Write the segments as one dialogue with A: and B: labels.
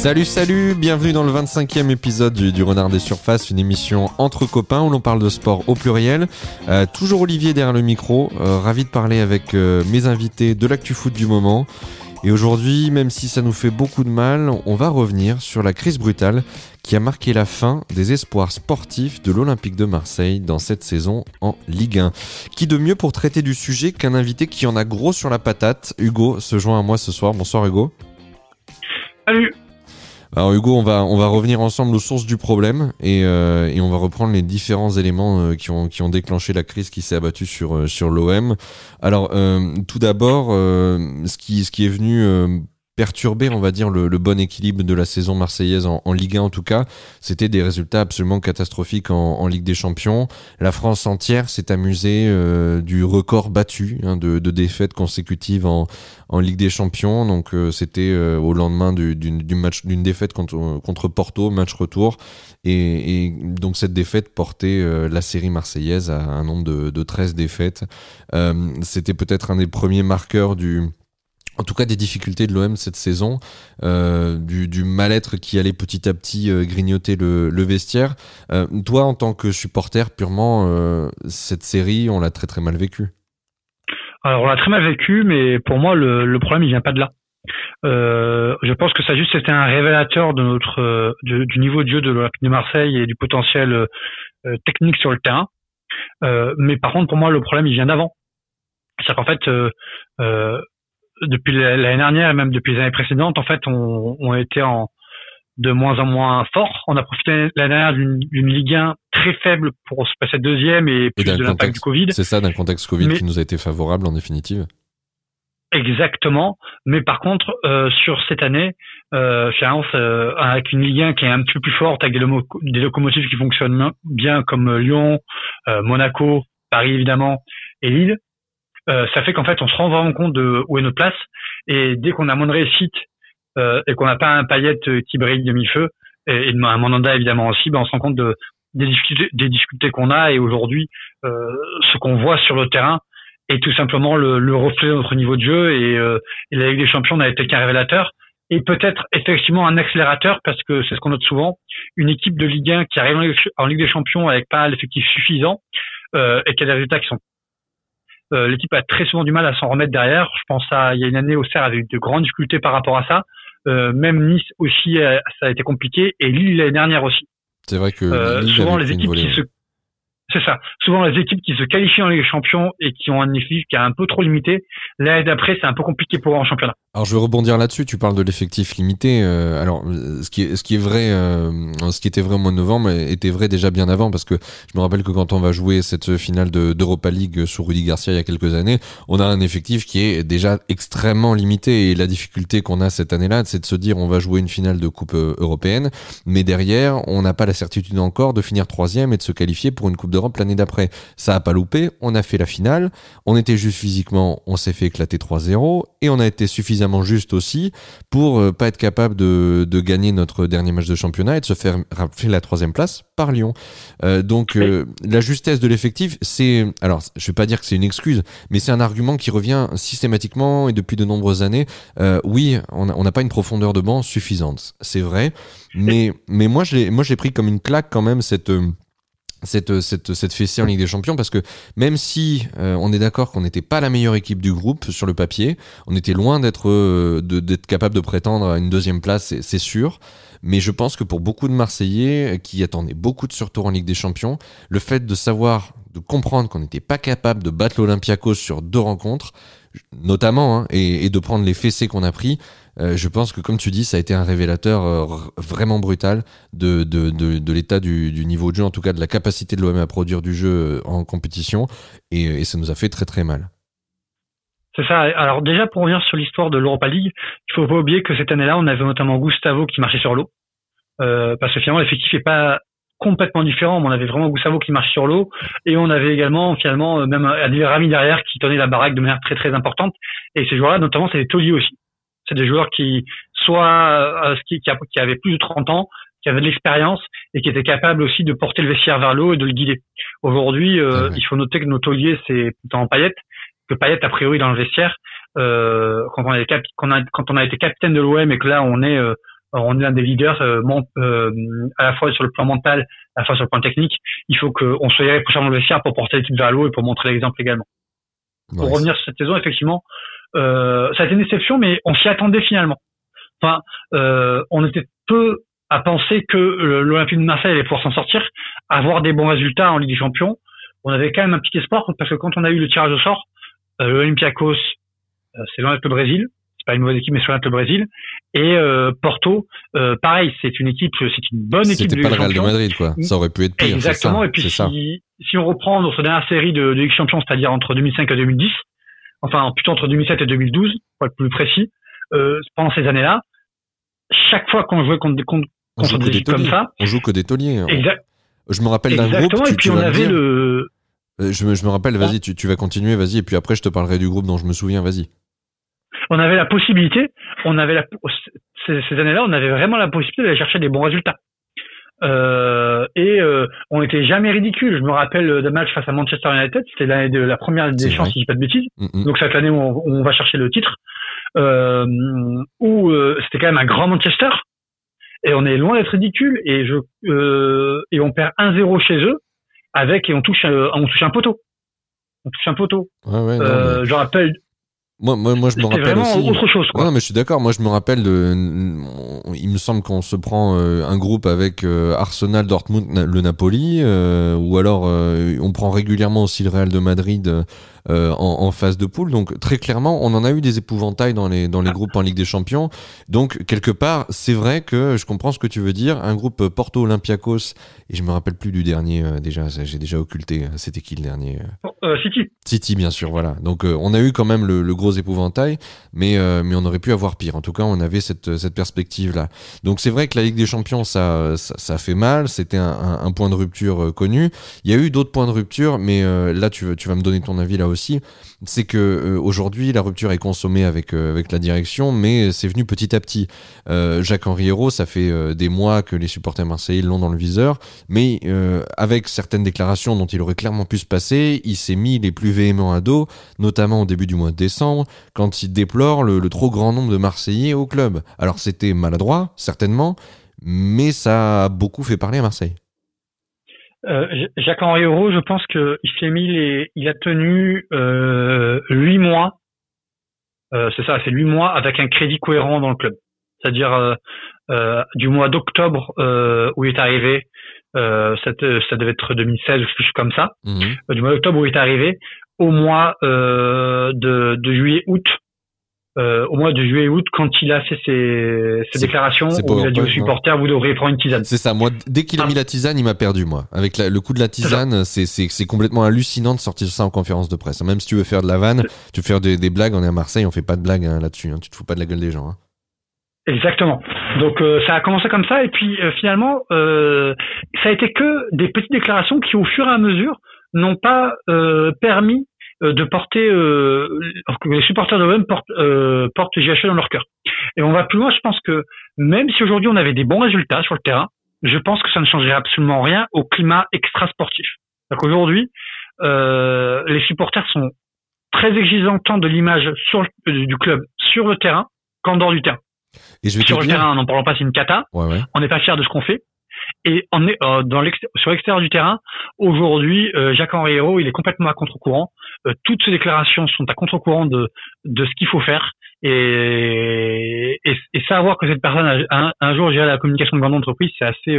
A: Salut, salut, bienvenue dans le 25e épisode du, Renard des Surfaces, une émission entre copains où l'on parle de sport au pluriel. Euh, toujours Olivier derrière le micro, euh, ravi de parler avec euh, mes invités de l'actu foot du moment. Et aujourd'hui, même si ça nous fait beaucoup de mal, on va revenir sur la crise brutale qui a marqué la fin des espoirs sportifs de l'Olympique de Marseille dans cette saison en Ligue 1. Qui de mieux pour traiter du sujet qu'un invité qui en a gros sur la patate? Hugo se joint à moi ce soir. Bonsoir Hugo.
B: Salut
A: alors Hugo, on va, on va revenir ensemble aux sources du problème et, euh, et on va reprendre les différents éléments euh, qui, ont, qui ont déclenché la crise qui s'est abattue sur, euh, sur l'OM. Alors tout d'abord, ce, qui, ce qui est venu perturber, on va dire, le, bon équilibre de la saison marseillaise en, Ligue 1 en tout cas. C'était des résultats absolument catastrophiques en, Ligue des Champions. La France entière s'est amusée euh, du record battu hein, de, défaites consécutives en, Ligue des Champions. Donc euh, c'était euh, au lendemain d'une défaite contre, Porto, match retour. Et, donc cette défaite portait la série marseillaise à un nombre de, de 13 défaites. c'était peut-être un des premiers marqueurs du en tout cas des difficultés de l'OM cette saison, euh, du, mal-être qui allait petit à petit euh, grignoter le, vestiaire. Euh, toi, en tant que supporter purement, cette série, on l'a très très mal vécue.
B: Alors on l'a très mal vécu, mais pour moi le, problème il vient pas de là. je pense que ça juste c'était un révélateur de notre du niveau de jeu de l'Olympique de Marseille et du potentiel technique sur le terrain. mais par contre pour moi le problème il vient d'avant. C'est qu'en fait depuis l'année dernière et même depuis les années précédentes, en fait, on, on en de moins en moins fort. On a profité l'année dernière d'une Ligue 1 très faible pour se passer deuxième et plus de l'impact du Covid.
A: C'est ça, d'un contexte Covid qui nous a été favorable en définitive.
B: Exactement, mais par contre euh, sur cette année, euh, euh, avec une Ligue 1 qui est un petit peu plus forte, avec des, des locomotives qui fonctionnent bien comme Lyon, euh, Monaco, Paris évidemment et Lille, euh, ça fait qu'en fait on se rend vraiment compte de où est notre place. Et dès qu'on a moins de réussite euh, et qu'on n'a pas un paillette qui brille demi-feu et, un Mandanda évidemment aussi, ben on se rend compte de des difficultés, qu'on a et aujourd'hui euh, ce qu'on voit sur le terrain est tout simplement le, le reflet de notre niveau de jeu. Et, euh, la Ligue des Champions n'a été qu'un révélateur et peut-être effectivement un accélérateur parce que c'est ce qu'on note souvent une équipe de Ligue 1 qui arrive en Ligue des Champions avec pas l'effectif suffisant euh, et qui a des résultats qui sont euh, l'équipe a très souvent du mal à s'en remettre derrière. Je pense à il y a une année au Serre avait eu de grandes difficultés par rapport à ça. Euh, même Nice aussi, euh, ça a été compliqué et Lille l'année dernière aussi.
A: C'est vrai que
B: souvent les équipes qui se c'est ça. Souvent, les équipes qui se qualifient en Ligue des Champions et qui ont un effectif qui est un peu trop limité, l'année d'après, c'est un peu compliqué pour eux en championnat.
A: Alors, je vais rebondir là-dessus. Tu parles de l'effectif limité. Euh, alors, ce qui est, vrai, euh, ce qui était vrai au mois de novembre était vrai déjà bien avant parce que je me rappelle que quand on va jouer cette finale d'Europa League sous Rudy Garcia il y a quelques années, on a un effectif qui est déjà extrêmement limité et la difficulté qu'on a cette année-là, c'est de se dire on va jouer une finale de Coupe euh, européenne, mais derrière, on n'a pas la certitude encore de finir troisième et de se qualifier pour une Coupe de l'année d'après. Ça a pas loupé, on a fait la finale, on était juste physiquement, on s'est fait éclater 3-0 et on a été suffisamment juste aussi pour euh, pas être capable de, gagner notre dernier match de championnat et de se faire rappeler la troisième place par Lyon. Euh, donc euh, la justesse de l'effectif, c'est alors je vais pas dire que c'est une excuse, mais c'est un argument qui revient systématiquement et depuis de nombreuses années. oui, on n'a pas une profondeur de banc suffisante, c'est vrai, mais mais moi je l'ai moi j'ai pris comme une claque quand même cette cette, cette, cette fessée en Ligue des Champions parce que même si euh, on est d'accord qu'on n'était pas la meilleure équipe du groupe sur le papier, on était loin d'être euh, d'être capable de prétendre à une deuxième place, c'est sûr. Mais je pense que pour beaucoup de Marseillais qui attendaient beaucoup de surtour en Ligue des Champions, le fait de savoir, de comprendre qu'on n'était pas capable de battre l'Olympiakos sur deux rencontres, notamment, hein, et, de prendre les fessées qu'on a pris, euh, je pense que comme tu dis, ça a été un révélateur euh, vraiment brutal de, l'état du, niveau de jeu, en tout cas de la capacité de l'OM à produire du jeu euh, en compétition, et, ça nous a fait très très mal.
B: C'est ça. Alors déjà pour revenir sur l'histoire de l'Europa League, il faut pas oublier que cette année-là, on avait notamment Gustavo qui marchait sur l'eau, parce que finalement l'effectif est pas complètement différent. On avait vraiment Gustavo qui marche sur l'eau et on avait également finalement même Adil Rami derrière qui tenait la baraque de manière très très importante. Et ces joueurs-là, notamment, c'est des tauliers aussi c'est des joueurs qui soit euh, qui, qui, avaient plus de 30 ans, qui avaient de l'expérience et qui étaient capables aussi de porter le vestiaire vers l'eau et de le guider. Aujourd'hui, euh, il faut noter que nos tauliers, c'est en paillettes, que paillettes a priori dans le vestiaire, euh, quand, on a, quand, on a, quand on a été capitaine de l'OM et que là on est on est un des leaders à la fois sur le plan mental, à la fois sur le plan technique. Il faut qu'on soit irréprochable le vestiaire pour porter l'équipe vers l'eau et pour montrer l'exemple également. Pour revenir sur cette saison, effectivement, ça a été une déception, mais on s'y attendait finalement. Enfin, on était peu à penser que l'Olympique de Marseille allait pouvoir s'en sortir, avoir des bons résultats en Ligue des Champions. On avait quand même un petit espoir parce que quand on a eu le tirage au sort, euh, l'Olympiakos, euh, c'est loin le Brésil, pas une mauvaise équipe mais loin le Brésil, et euh, Porto, euh, pareil, c'est une équipe, c'est une bonne équipe C'était
A: pas le Real de Madrid quoi, ça aurait pu être pire.
B: Exactement, et puis si, si, on reprend notre dernière série de, de Ligue Champions, c'est-à-dire entre 2005 et 2010, enfin plutôt entre 2007 et 2012, pour être plus précis, pendant ces années-là, chaque fois qu'on jouait contre, contre,
A: on joue que des comme ça. On joue que des tauliers. Exact. Je me rappelle d'un groupe.
B: Exactement. Et puis on avait le.
A: Euh, je me, je me rappelle. Vas-y, tu, tu vas continuer. Vas-y. Et puis après, je te parlerai du groupe dont je me souviens. Vas-y.
B: On avait la possibilité. On avait la. Ces, ces années-là, on avait vraiment la possibilité d'aller chercher des bons résultats. Euh, et euh, on n'était jamais ridicule. Je me rappelle d'un match face à Manchester United, c'était l'année de la première des chances, si je dis pas de bêtises. Mm, mm. Donc cette année où on, on, va chercher le titre, euh, où c'était quand même un grand Manchester et on est loin d'être ridicule et je et on perd 1-0 chez eux avec et on touche on touche un poteau on touche un poteau
A: ouais, ouais,
B: je rappelle
A: moi, moi, moi, je me rappelle
B: vraiment
A: aussi.
B: autre chose, quoi.
A: Non, mais je suis d'accord. Moi, je me rappelle de. Il me semble qu'on se prend euh, un groupe avec Arsenal, Dortmund, le Napoli, ou alors on prend régulièrement aussi le Real de Madrid euh, en, en, phase de poule. Donc très clairement, on en a eu des épouvantails dans les dans les groupes en Ligue des Champions. Donc quelque part, c'est vrai que je comprends ce que tu veux dire. Un groupe Porto Olympiakos et je me rappelle plus du dernier euh, déjà. J'ai déjà occulté. C'était qui le dernier
B: euh, City.
A: City, bien sûr. Voilà. Donc on a eu quand même le, le gros épouvantail, mais mais on aurait pu avoir pire. En tout cas, on avait cette cette perspective là. Donc c'est vrai que la Ligue des Champions, ça ça, ça fait mal. C'était un, un, un, point de rupture connu. Il y a eu d'autres points de rupture, mais là tu tu vas me donner ton avis là aussi, c'est que euh, aujourd'hui la rupture est consommée avec euh, avec la direction, mais c'est venu petit à petit. Euh, Jacques Henri Hérault, ça fait des mois que les supporters marseillais l'ont dans le viseur, mais avec certaines déclarations dont il aurait clairement pu se passer, il s'est mis les plus véhéments à dos, notamment au début du mois de décembre, quand il déplore le trop grand nombre de Marseillais au club. Alors c'était maladroit, certainement, mais ça a beaucoup fait parler à Marseille.
B: Euh, Jacques-Henri Euro, je pense qu'il s'est mis les, il a tenu euh, huit mois, euh, c'est ça, c'est huit mois avec un crédit cohérent dans le club. C'est-à-dire euh, euh du mois d'octobre euh, où il est arrivé, ça, ça, devait être 2016 ou quelque chose comme ça, mhm. du mois d'octobre où il est arrivé, au mois de, de juillet-août euh, au mois de juillet-août quand il a fait ses, ses déclarations où il a dit aux supporters vous devriez prendre une tisane.
A: C'est ça. Moi, dès qu'il a mis la tisane, il m'a perdu moi. Avec le coup de la tisane, c'est complètement hallucinant de sortir ça en conférence de presse. Même si tu veux faire de la vanne, tu veux faire des, des blagues. On est à Marseille, on fait pas de blagues hein, là-dessus. Hein. Tu te fous pas de la gueule des gens. Hein.
B: Exactement. Donc euh, ça a commencé comme ça et puis euh, finalement ça a été que des petites déclarations qui au fur et à mesure n'ont pas permis de porter euh, que les supporters de l'OM portent, euh, portent JHL dans leur cœur. Et on va plus loin, je pense que même si aujourd'hui on avait des bons résultats sur le terrain, je pense que ça ne changerait absolument rien au climat extra-sportif. Aujourd'hui, euh, les supporters sont très exigeants tant de l'image sur du club sur le terrain qu'en dehors du terrain.
A: Et je vais
B: sur
A: le
B: terrain, n'en parlons pas, c'est une cata.
A: Ouais, ouais.
B: On n'est pas fier de ce qu'on fait. Et on est euh, dans sur l'extérieur du terrain. Aujourd'hui, euh, Jacques-Henri Hérault, il est complètement à contre-courant. Euh, toutes ses déclarations sont à contre-courant de, de ce qu'il faut faire. Et, et, et, savoir que cette personne a, un, jour géré la communication de grande entreprise, c'est assez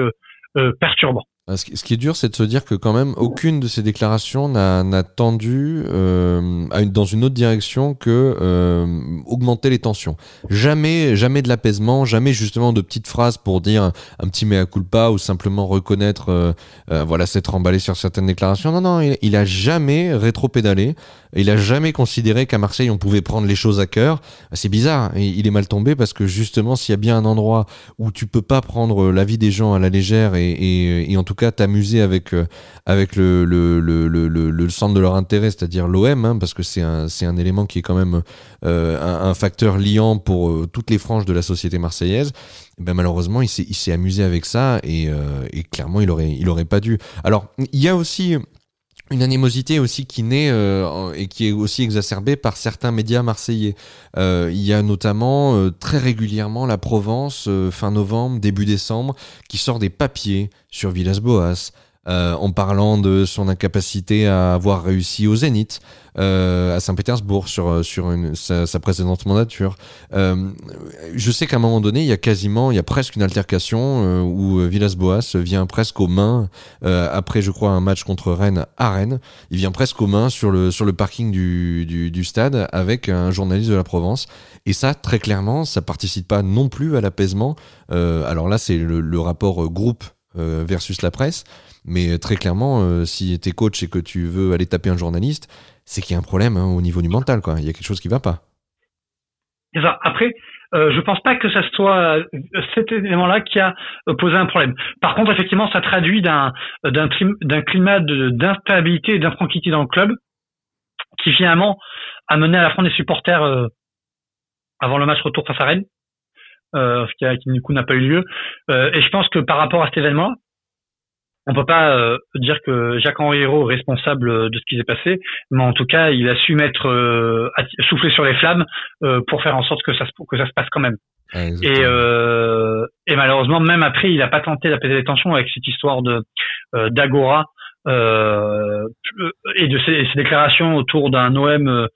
B: perturbant.
A: Ah, ce qui est dur, c'est de se dire que quand même aucune de ces déclarations n'a tendu euh, dans une autre direction que euh, augmenter les tensions. Jamais, jamais de l'apaisement, jamais justement de petites phrases pour dire un, petit mea culpa ou simplement reconnaître, euh, euh voilà, s'être emballé sur certaines déclarations. Non, non, il, il a jamais rétro-pédalé. Il a jamais considéré qu'à Marseille on pouvait prendre les choses à cœur. C'est bizarre. Il est mal tombé parce que justement, s'il y a bien un endroit où tu peux pas prendre la vie des gens à la légère et, et, et en tout cas t'amuser avec euh, avec le le, le, centre de leur intérêt, c'est-à-dire l'OM, hein, parce que c'est un un élément qui est quand même euh, un, facteur liant pour euh, toutes les franges de la société marseillaise. Eh ben malheureusement, il s'est il s'est amusé avec ça et, et clairement il aurait il aurait pas dû. Alors il y a aussi une animosité aussi qui naît euh, et qui est aussi exacerbée par certains médias marseillais. Euh, il y a notamment euh, très régulièrement la Provence, fin novembre, début décembre, qui sort des papiers sur Villas-Boas, euh, en parlant de son incapacité à avoir réussi au Zénith, euh, à Saint-Pétersbourg sur euh, sur une, sa, sa précédente mandature. Euh, je sais qu'à un moment donné, il y a quasiment, il y a presque une altercation euh, où Villas-Boas vient presque aux mains après, je crois, un match contre Rennes à Rennes. Il vient presque aux mains sur le sur le parking du, du, du stade avec un journaliste de la Provence. Et ça, très clairement, ça participe pas non plus à l'apaisement. alors là, c'est le, le rapport groupe versus la presse. Mais très clairement, euh, si tu es coach et que tu veux aller taper un journaliste, c'est qu'il y a un problème hein, au niveau du mental. Quoi. Il y a quelque chose qui va pas.
B: Ça. Après, euh, je pense pas que ce soit euh, cet élément-là qui a euh, posé un problème. Par contre, effectivement, ça traduit d'un climat d'instabilité et d'infranquité dans le club qui finalement a mené à la fin des supporters euh, avant le match retour face à Rennes, euh, qui, a, qui, du coup n'a pas eu lieu. et je pense que par rapport à cet événement, on peut pas euh, dire que Jacques-Henri Hérault est responsable de ce qui s'est passé, mais en tout cas, il a su mettre euh, souffler sur les flammes euh, pour faire en sorte que ça se que ça se passe quand même. et, et malheureusement, même après, il n'a pas tenté d'apaiser les tensions avec cette histoire de d'Agora et de ses, ses, déclarations autour d'un OM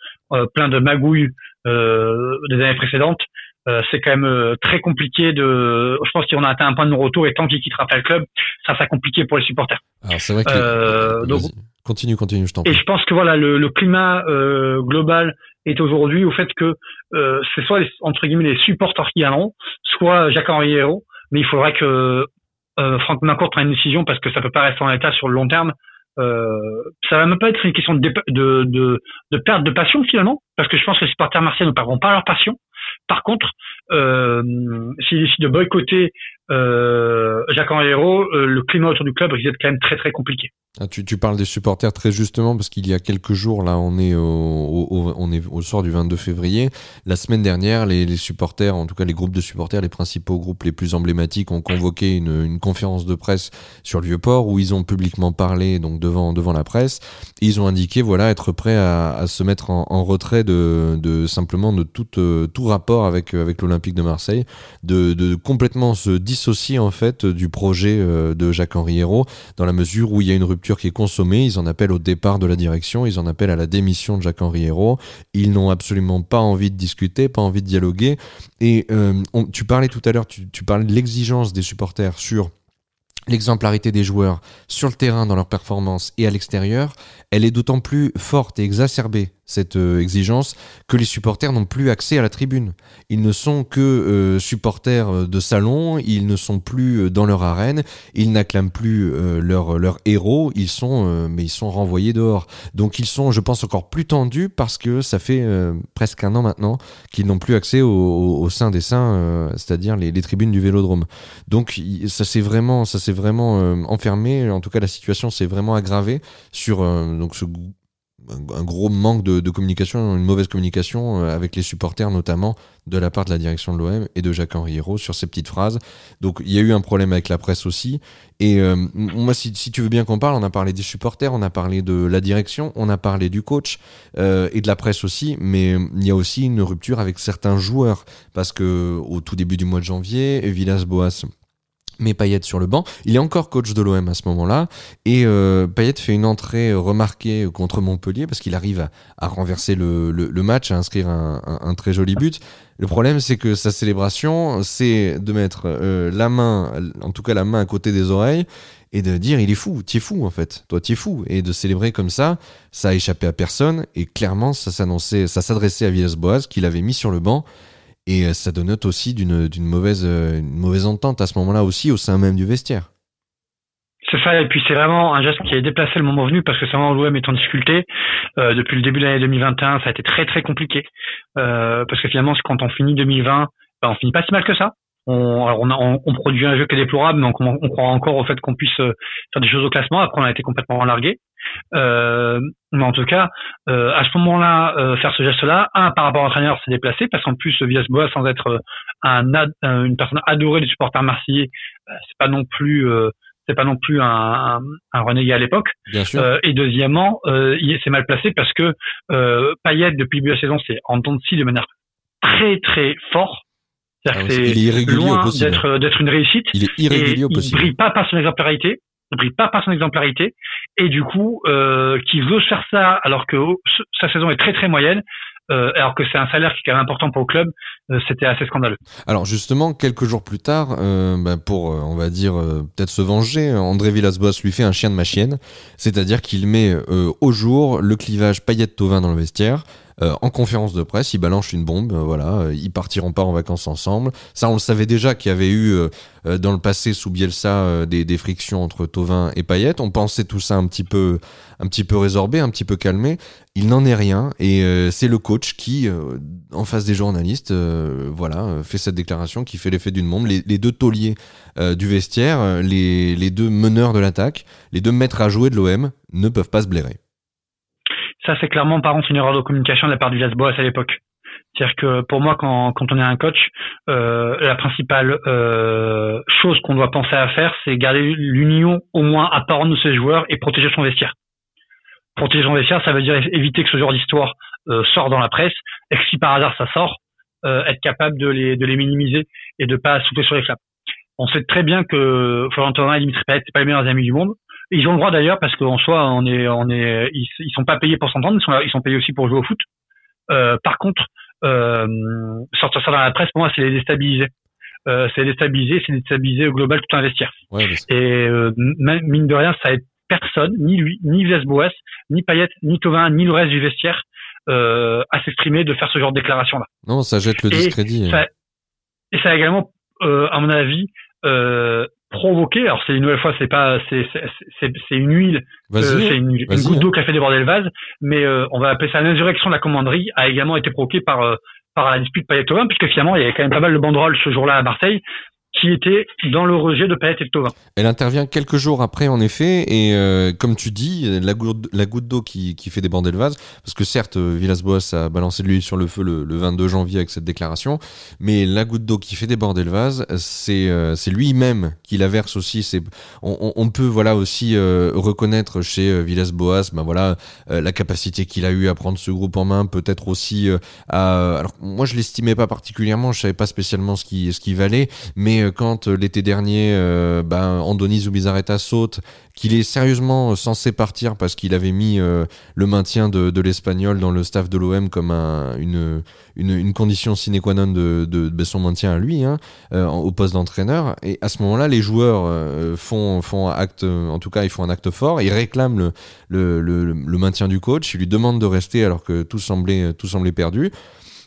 B: plein de magouilles des années précédentes. Euh, c'est quand même euh, très compliqué de. Je pense qu'on a atteint un point de non-retour et tant qu'il quittera pas le club, ça sera compliqué pour les supporters.
A: Alors c'est vrai que. Euh, donc, continue, continue, je t'en
B: prie. Et je pense que voilà, le, le climat euh, global est aujourd'hui au fait que c'est soit les, entre guillemets les supporters qui viendront, soit Jacques-Henri Hérault, mais il faudrait que Franck Mancourt prenne une décision parce que ça peut pas rester en état sur le long terme. Euh, ça va même pas être une question de, de, de, de, perte de passion finalement, parce que je pense que les supporters marseillais ne perdront pas leur passion. Par contre, euh, s'il décide de boycotter euh, Jacques-Henri Hérault, euh, le climat autour du club risque d'être quand même très très compliqué.
A: Ah, tu, parles des supporters très justement parce qu'il y a quelques jours, là, on est au, au, on est au soir du 22 février. La semaine dernière, les, supporters, en tout cas les groupes de supporters, les principaux groupes les plus emblématiques, ont convoqué une, conférence de presse sur le Vieux-Port où ils ont publiquement parlé donc devant devant la presse. Ils ont indiqué voilà être prêts à, se mettre en, retrait de, de simplement de tout euh, tout rapport avec avec l'Olympique de Marseille, de, de complètement se dissocier en fait du projet euh, de Jacques-Henri Hérault dans la mesure où il y a une rupture qui est consommée, ils en appellent au départ de la direction, ils en appellent à la démission de Jacques-Henri. Ils n'ont absolument pas envie de discuter, pas envie de dialoguer. Et euh, tu parlais tout à l'heure, tu, tu parlais de l'exigence des supporters sur l'exemplarité des joueurs sur le terrain dans leur performance et à l'extérieur, elle est d'autant plus forte et exacerbée cette euh, exigence que les supporters n'ont plus accès à la tribune. Ils ne sont que euh, supporters euh, de salon, ils ne sont plus dans leur arène, ils n'acclament plus leurs leur héros, ils sont mais ils sont renvoyés dehors. Donc ils sont, je pense, encore plus tendus parce que ça fait presque un an maintenant qu'ils n'ont plus accès au, au, sein des saints, c'est-à-dire les, les, tribunes du Vélodrome. Donc ça s'est vraiment, ça s'est vraiment enfermé. En tout cas, la situation s'est vraiment aggravée sur donc ce un gros manque de, communication, une mauvaise communication euh, avec les supporters notamment de la part de la direction de l'OM et de Jacques-Henri sur ces petites phrases. Donc il y a eu un problème avec la presse aussi. Et euh, moi, si, si, tu veux bien qu'on parle, on a parlé des supporters, on a parlé de la direction, on a parlé du coach euh, et de la presse aussi, mais il y a aussi une rupture avec certains joueurs parce que au tout début du mois de janvier, Villas-Boas mais Payet sur le banc. Il est encore coach de l'OM à ce moment-là. Et euh, Payet fait une entrée remarquée contre Montpellier parce qu'il arrive à, renverser le, match, à inscrire un, très joli but. Le problème, c'est que sa célébration, c'est de mettre euh, la main, en tout cas la main à côté des oreilles, et de dire il est fou, t'es fou en fait, toi t'es fou. Et de célébrer comme ça, ça a échappé à personne. Et clairement, ça s'annonçait, ça s'adressait à Villas-Boas, qu'il avait mis sur le banc. Et euh, ça donne aussi d'une mauvaise, euh, une mauvaise entente à ce moment-là aussi au sein même du vestiaire.
B: C'est ça, et puis c'est vraiment un geste qui est déplacé le moment venu parce que c'est vraiment l'OM est en difficulté. Euh, depuis le début de l'année 2021, ça a été très très compliqué parce que finalement, quand on finit 2020, ben, on finit pas si mal que ça. On, produit un jeu qui est déplorable, mais on, on croit encore au fait qu'on puisse faire des choses au classement. Après, on a été complètement largué. Euh, mais en tout cas, euh, à ce moment-là, euh, faire ce geste-là, un, par rapport à l'entraîneur, c'est déplacé, parce qu'en plus, Villas-Boas, sans être un, une personne adorée des supporters marseillais, c'est pas non plus c'est pas non plus un, un, renégat à l'époque. Euh, et deuxièmement, euh, il s'est mal placé parce que euh, Payet depuis le début de la saison, c'est en temps de scie de manière très très fort.
A: C'est-à-dire ah, c'est loin
B: d'être d'être une réussite.
A: Il est irrégulier au possible.
B: Il brille pas par son exemplarité. Il brille pas par son exemplarité. Et du coup, euh, qui veut faire ça alors que sa saison est très très moyenne, euh, alors que c'est un salaire qui est quand même important pour le club, euh, c'était assez scandaleux.
A: Alors justement, quelques jours plus tard, euh, bah, pour, on va dire, peut-être se venger, André Villas-Boas lui fait un chien de ma chienne, c'est-à-dire qu'il met au jour le clivage paillette-tauvin dans le vestiaire, euh, en conférence de presse, ils balancent une bombe, euh, voilà, euh, ils partiront pas en vacances ensemble. Ça, on le savait déjà qu'il y avait eu dans le passé sous Bielsa des, des, frictions entre Tovin et Payet. On pensait tout ça un petit peu, un petit peu résorbé, un petit peu calmé. Il n'en est rien et c'est le coach qui, en face des journalistes, voilà, fait cette déclaration qui fait l'effet d'une bombe. Les, les, deux tauliers du vestiaire, les, les deux meneurs de l'attaque, les deux maîtres à jouer de l'OM ne peuvent pas se blairer.
B: Ça, c'est clairement, par contre, une erreur de communication de la part du Villas-Boas à l'époque. C'est-à-dire que pour moi, quand, quand on est un coach, euh, la principale euh, chose qu'on doit penser à faire, c'est garder l'union au moins part de ses joueurs et protéger son vestiaire. Protéger son vestiaire, ça veut dire éviter que ce genre d'histoire euh, sorte dans la presse et que si par hasard ça sort, euh, être capable de les, de les minimiser et de pas souffler sur les flammes. On sait très bien que Florent Thauvin et Dimitri Payet, c'est pas les meilleurs amis du monde. Ils ont le droit d'ailleurs parce qu'en soi, on est, on est, ils, ils sont pas payés pour s'entendre, ils sont, ils sont payés aussi pour jouer au foot. Euh, par contre, euh, sortir ça dans la presse, pour moi, c'est les déstabiliser. Euh, c'est les déstabiliser, c'est déstabiliser au global tout investir. Ouais, et euh, mine de rien, ça aide personne, ni lui, ni Villas-Boas, ni Payet, ni Tovin, ni le reste du vestiaire euh, à s'exprimer, de faire ce genre de déclaration-là.
A: Non, ça jette le discrédit.
B: Et ça, et ça a également, euh, à mon avis, provoqué. Alors c'est une nouvelle fois, c'est pas, c'est c'est une huile, euh, c'est une, une, goutte d'eau qui a fait déborder le vase, mais euh, on va appeler ça l'insurrection de la commanderie a également été provoquée par euh, par la dispute payet puisque finalement il y avait quand même pas mal de banderoles ce jour-là à Marseille qui était dans le rejet de Payet et de Tovin.
A: Elle intervient quelques jours après, en effet, et euh, comme tu dis, la goutte, d'eau qui, fait déborder le vase, parce que certes, Villas-Boas a balancé de l'huile sur le feu le, le, 22 janvier avec cette déclaration, mais la goutte d'eau qui fait déborder le vase, c'est euh, lui-même qui la verse aussi. On, on, peut voilà aussi euh, reconnaître chez Villas-Boas, ben voilà la capacité qu'il a eu à prendre ce groupe en main, peut-être aussi à. Alors moi, je l'estimais pas particulièrement, je savais pas spécialement ce qui ce qui valait, mais euh, quand euh, l'été dernier, euh, ben, Andoni Zubizarreta saute, qu'il est sérieusement censé partir parce qu'il avait mis le maintien de, l'Espagnol dans le staff de l'OM comme une, condition sine qua non de, son maintien à lui, hein, au poste d'entraîneur. Et à ce moment-là, les joueurs font, acte, en tout cas, ils font un acte fort. Ils réclament le, le, le, maintien du coach. Ils lui demandent de rester alors que tout semblait, tout semblait perdu.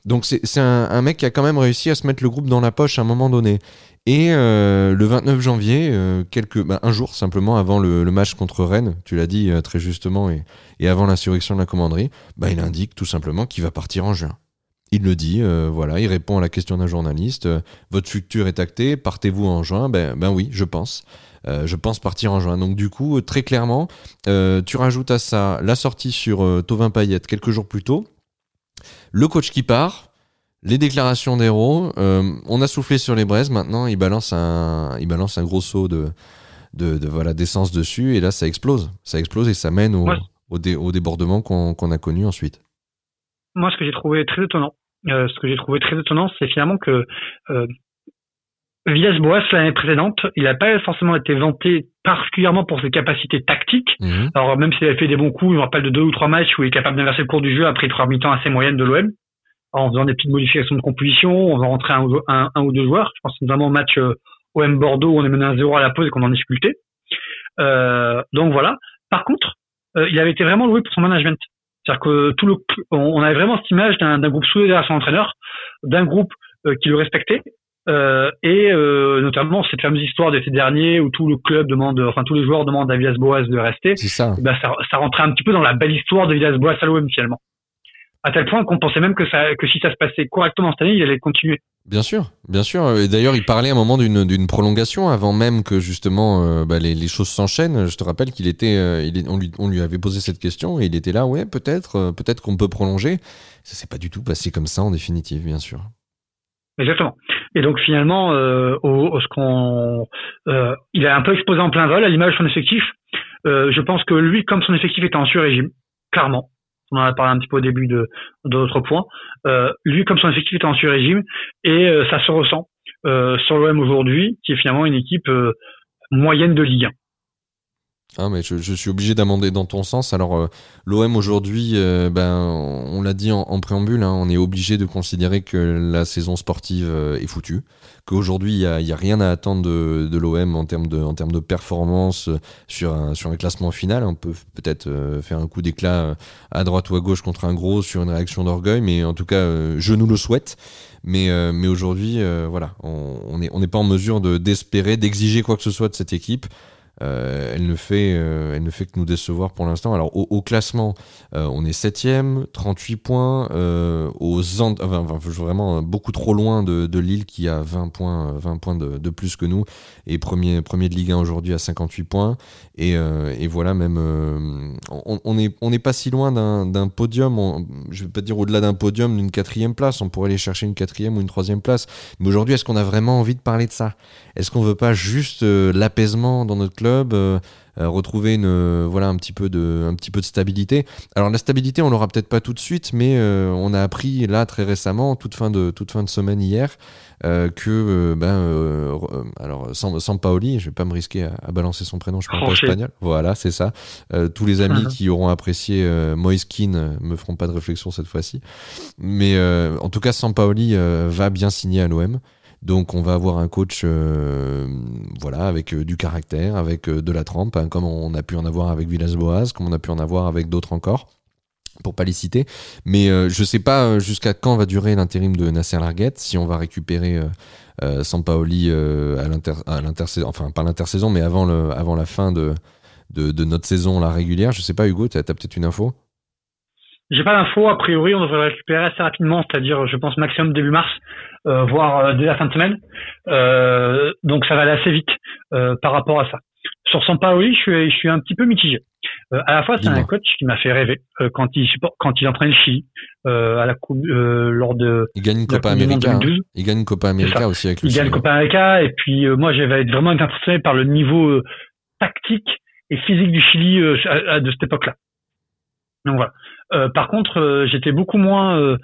A: Donc c'est un, mec qui a quand même réussi à se mettre le groupe dans la poche à un moment donné. Et euh, le 29 janvier, euh, quelques, bah, un jour simplement avant le, match contre Rennes, tu l'as dit euh, très justement, et, avant l'insurrection de la commanderie, bah, il indique tout simplement qu'il va partir en juin. Il le dit, voilà, il répond à la question d'un journaliste, votre futur est acté, partez-vous en juin? Ben, ben oui, je pense. je pense partir en juin. Donc du coup, très clairement, tu rajoutes à ça la sortie sur Tovin Payette quelques jours plus tôt, le coach qui part, les déclarations d'héros, euh, on a soufflé sur les braises, maintenant il balance un, il balance un gros saut de, de, voilà, d'essence dessus, et là ça explose. Ça explose et ça mène au, au, débordement qu'on a connu ensuite.
B: Moi, ce que j'ai trouvé très étonnant, euh, ce que j'ai trouvé très étonnant, c'est finalement que euh, Villas-Boas, l'année précédente, il n'a pas forcément été vanté particulièrement pour ses capacités tactiques. Mhm. Alors, même s'il a fait des bons coups, je me rappelle de deux ou trois matchs où il est capable d'inverser le cours du jeu après trois mi-temps assez moyennes de l'OM en faisant des petites modifications de composition, on va rentrer un, un, ou deux joueurs. Je pense notamment au match euh, OM Bordeaux où on est mené à 0 à la pause et qu'on en difficulté. Euh, donc voilà. Par contre, euh, il avait été vraiment loué pour son management. C'est-à-dire que tout le, on avait vraiment cette image d'un groupe soudé à son entraîneur, d'un groupe qui le respectait, euh, et euh, notamment cette fameuse histoire d'été dernier où tout le club demande, enfin tous les joueurs demandent à Villas-Boas de rester.
A: C'est ça.
B: Ben, ça. ça. rentrait un petit peu dans la belle histoire de Villas-Boas à l'OM finalement à tel point qu'on pensait même que, ça, que si ça se passait correctement cette année, il allait continuer.
A: Bien sûr, bien sûr. Et d'ailleurs, il parlait à un moment d'une prolongation avant même que justement euh, bah, les, les, choses s'enchaînent. Je te rappelle qu'il était, euh, il on, lui, on lui avait posé cette question et il était là, ouais, peut-être, euh, peut-être qu'on peut prolonger. Ça s'est pas du tout passé comme ça en définitive, bien sûr.
B: Exactement. Et donc finalement, au, ce qu'on, il a un peu exposé en plein vol à l'image de son effectif. je pense que lui, comme son effectif était en sur-régime, clairement, on en a parlé un petit peu au début de d'autres points. Euh, lui, comme son effectif était en sur-régime, et euh, ça se ressent euh, sur l'OM aujourd'hui, qui est finalement une équipe moyenne de Ligue 1.
A: Ah, mais je, suis obligé d'amender dans ton sens. Alors, euh, l'OM aujourd'hui, euh, ben, on l'a dit en, préambule, hein, on est obligé de considérer que la saison sportive euh, est foutue, qu'aujourd'hui il n'y a, rien à attendre de, l'OM en termes de, performance sur un, classement final. On peut peut-être faire un coup d'éclat à droite ou à gauche contre un gros sur une réaction d'orgueil, mais en tout cas, je nous le souhaite. Mais, aujourd'hui, voilà, on n'est pas en mesure de d'espérer, d'exiger quoi que ce soit de cette équipe. Euh, elle ne fait euh, elle ne fait que nous décevoir pour l'instant. Alors au, classement, euh, on est septième, 38 points. aux vraiment beaucoup trop loin de, Lille qui a 20 points 20 points de, plus que nous et premier premier de Ligue 1 aujourd'hui à 58 points. Et, voilà même on, on on n'est pas si loin d'un podium. je vais pas dire au-delà d'un podium d'une quatrième place. On pourrait aller chercher une quatrième ou une troisième place. Mais aujourd'hui, est-ce qu'on a vraiment envie de parler de ça? Est-ce qu'on veut pas juste l'apaisement dans notre club euh, euh, retrouver une euh, voilà un petit peu de un petit peu de stabilité. Alors la stabilité, on l'aura peut-être pas tout de suite, mais on a appris là très récemment, toute fin de toute fin de semaine hier, que ben alors sans, sans Paoli, je vais pas me risquer à, balancer son prénom, je parle pas espagnol. Voilà, c'est ça. tous les amis uh-huh. qui auront apprécié Moiskin me feront pas de réflexion cette fois-ci. Mais en tout cas, sans Paoli va bien signer à l'OM. Donc on va avoir un coach euh, voilà avec euh, du caractère, avec euh, de la trempe, hein, comme on a pu en avoir avec Villas-Boas, comme on a pu en avoir avec d'autres encore pour pas les citer. Mais je sais pas jusqu'à quand va durer l'intérim de Nasser Larguette, si on va récupérer euh, Sampaoli à l'intersaison, enfin pas l'intersaison, mais avant, la fin de, notre saison la régulière. Je sais pas Hugo, tu as, peut-être une info?
B: J'ai pas d'infos. A priori, on devrait le récupérer assez rapidement, c'est-à-dire, je pense, maximum début mars, euh, voire euh, dès la fin de semaine. Euh, donc, ça va aller assez vite euh, par rapport à ça. Sur Sampaoli, je suis, je suis un petit peu mitigé. Euh, à la fois, c'est un coach qui m'a fait rêver quand il quand il entraîne le Chili à la coupe lors de.
A: Il gagne une Copa América. Hein. Il gagne une Copa América aussi avec le
B: Il gagne une Copa América et puis moi, j'avais vraiment été impressionné par le niveau tactique et physique du Chili de cette époque-là. Donc voilà. Euh, par contre, euh, j'étais beaucoup moins euh,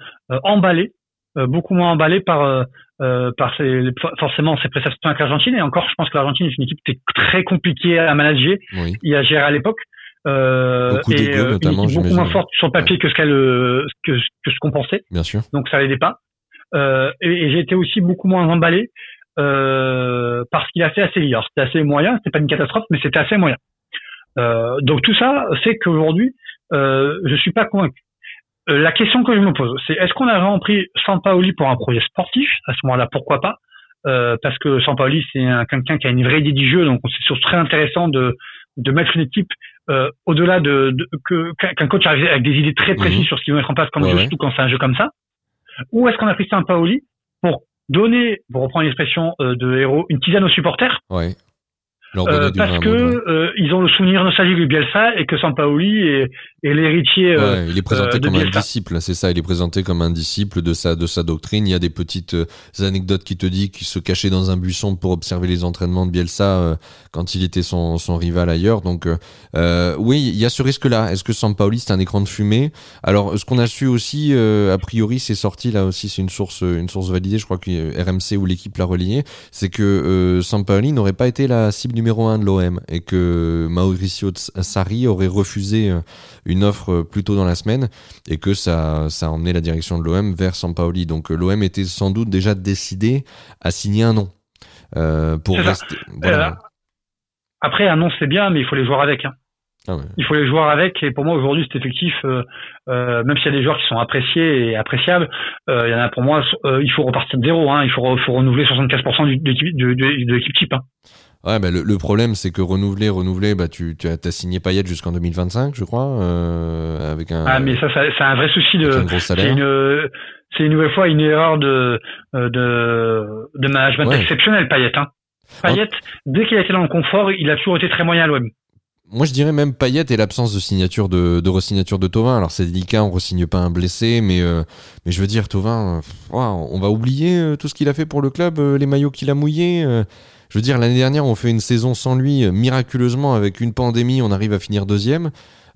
B: emballé, beaucoup moins emballé par par ses, forcément ses prestations avec l'Argentine. Et encore, je pense que l'Argentine est une équipe qui était très compliquée à manager et à gérer à l'époque.
A: Euh, beaucoup et notamment,
B: beaucoup moins forte sur le papier que ce qu'elle que, que, ce qu'on pensait.
A: Bien sûr.
B: Donc ça l'aidait pas. Euh, et, et j'ai été aussi beaucoup moins emballé euh, parce qu'il a fait assez Alors c'était assez moyen, c'était pas une catastrophe, mais c'était assez moyen. Euh, donc tout ça fait qu'aujourd'hui, euh, je suis pas convaincu. Euh, la question que je me pose, c'est est-ce qu'on a vraiment pris Sampaoli pour un projet sportif À ce moment-là, pourquoi pas? Euh, Parce que Sampaoli, c'est quelqu'un qui a une vraie idée du jeu, donc c'est surtout très intéressant de, de mettre une équipe euh, au-delà de, de que qu'un coach arrive avec des idées très précises mhm. sur ce qu'il veut mettre en place comme jeu, surtout quand c'est un jeu comme ça. Ou est-ce qu'on a pris Sampaoli pour donner, pour reprendre l'expression euh, de héros, une tisane aux supporters?
A: Ouais.
B: Euh, parce que euh, ils ont le souvenir nostalgique de Bielsa et que Sampaoli est, est l'héritier.
A: Euh, il est présenté comme un disciple, c'est ça. Il est présenté comme un disciple de sa de sa doctrine. Il y a des petites anecdotes qui te dit qu'il se cachait dans un buisson pour observer les entraînements de Bielsa quand il était son, son rival ailleurs. Donc oui, il y a ce risque-là. Est-ce que Sampaoli c'est un écran de fumée? Alors ce qu'on a su aussi, a priori, c'est sorti là aussi, c'est une source une source validée. Je crois que RMC ou l'équipe l'a relié, c'est que Sampaoli n'aurait pas été la cible du numéro 1 de l'OM et que Mauricio Sarri aurait refusé euh, une offre euh, plus tôt dans la semaine et que ça, ça a emmené la direction de l'OM vers Sampaoli. Donc euh, l'OM était sans doute déjà décidé à signer un nom. pour rester.
B: après, un nom c'est bien, mais il faut les jouer avec. Hein. Ah il faut les jouer avec et pour moi aujourd'hui cet effectif, même s'il y a des joueurs qui sont appréciés et appréciables, il y en a pour moi, il faut repartir de zéro. Hein, il faut, faut renouveler 75% de l'équipe type. Hein.
A: Ouais, bah, le, problème, c'est que renouveler, renouveler, bah, tu, tu as, as signé Payet jusqu'en 2025, je crois, euh, avec un.
B: Ah, mais ça, ça c'est un vrai souci de. C'est une, c'est une nouvelle fois une erreur de, euh, de, de management exceptionnel, Payet. Hein. Payet, dès qu'il a été dans le confort, il a toujours été très moyen à l'OM.
A: moi, je dirais même Payet et l'absence de signature de, de re-signature de Tovin. Alors, c'est délicat, on re-signe pas un blessé, mais, euh, mais je veux dire, Tovin, on va oublier tout ce qu'il a fait pour le club, les maillots qu'il a mouillés. Je veux dire, l'année dernière, on fait une saison sans lui, miraculeusement, avec une pandémie, on arrive à finir deuxième.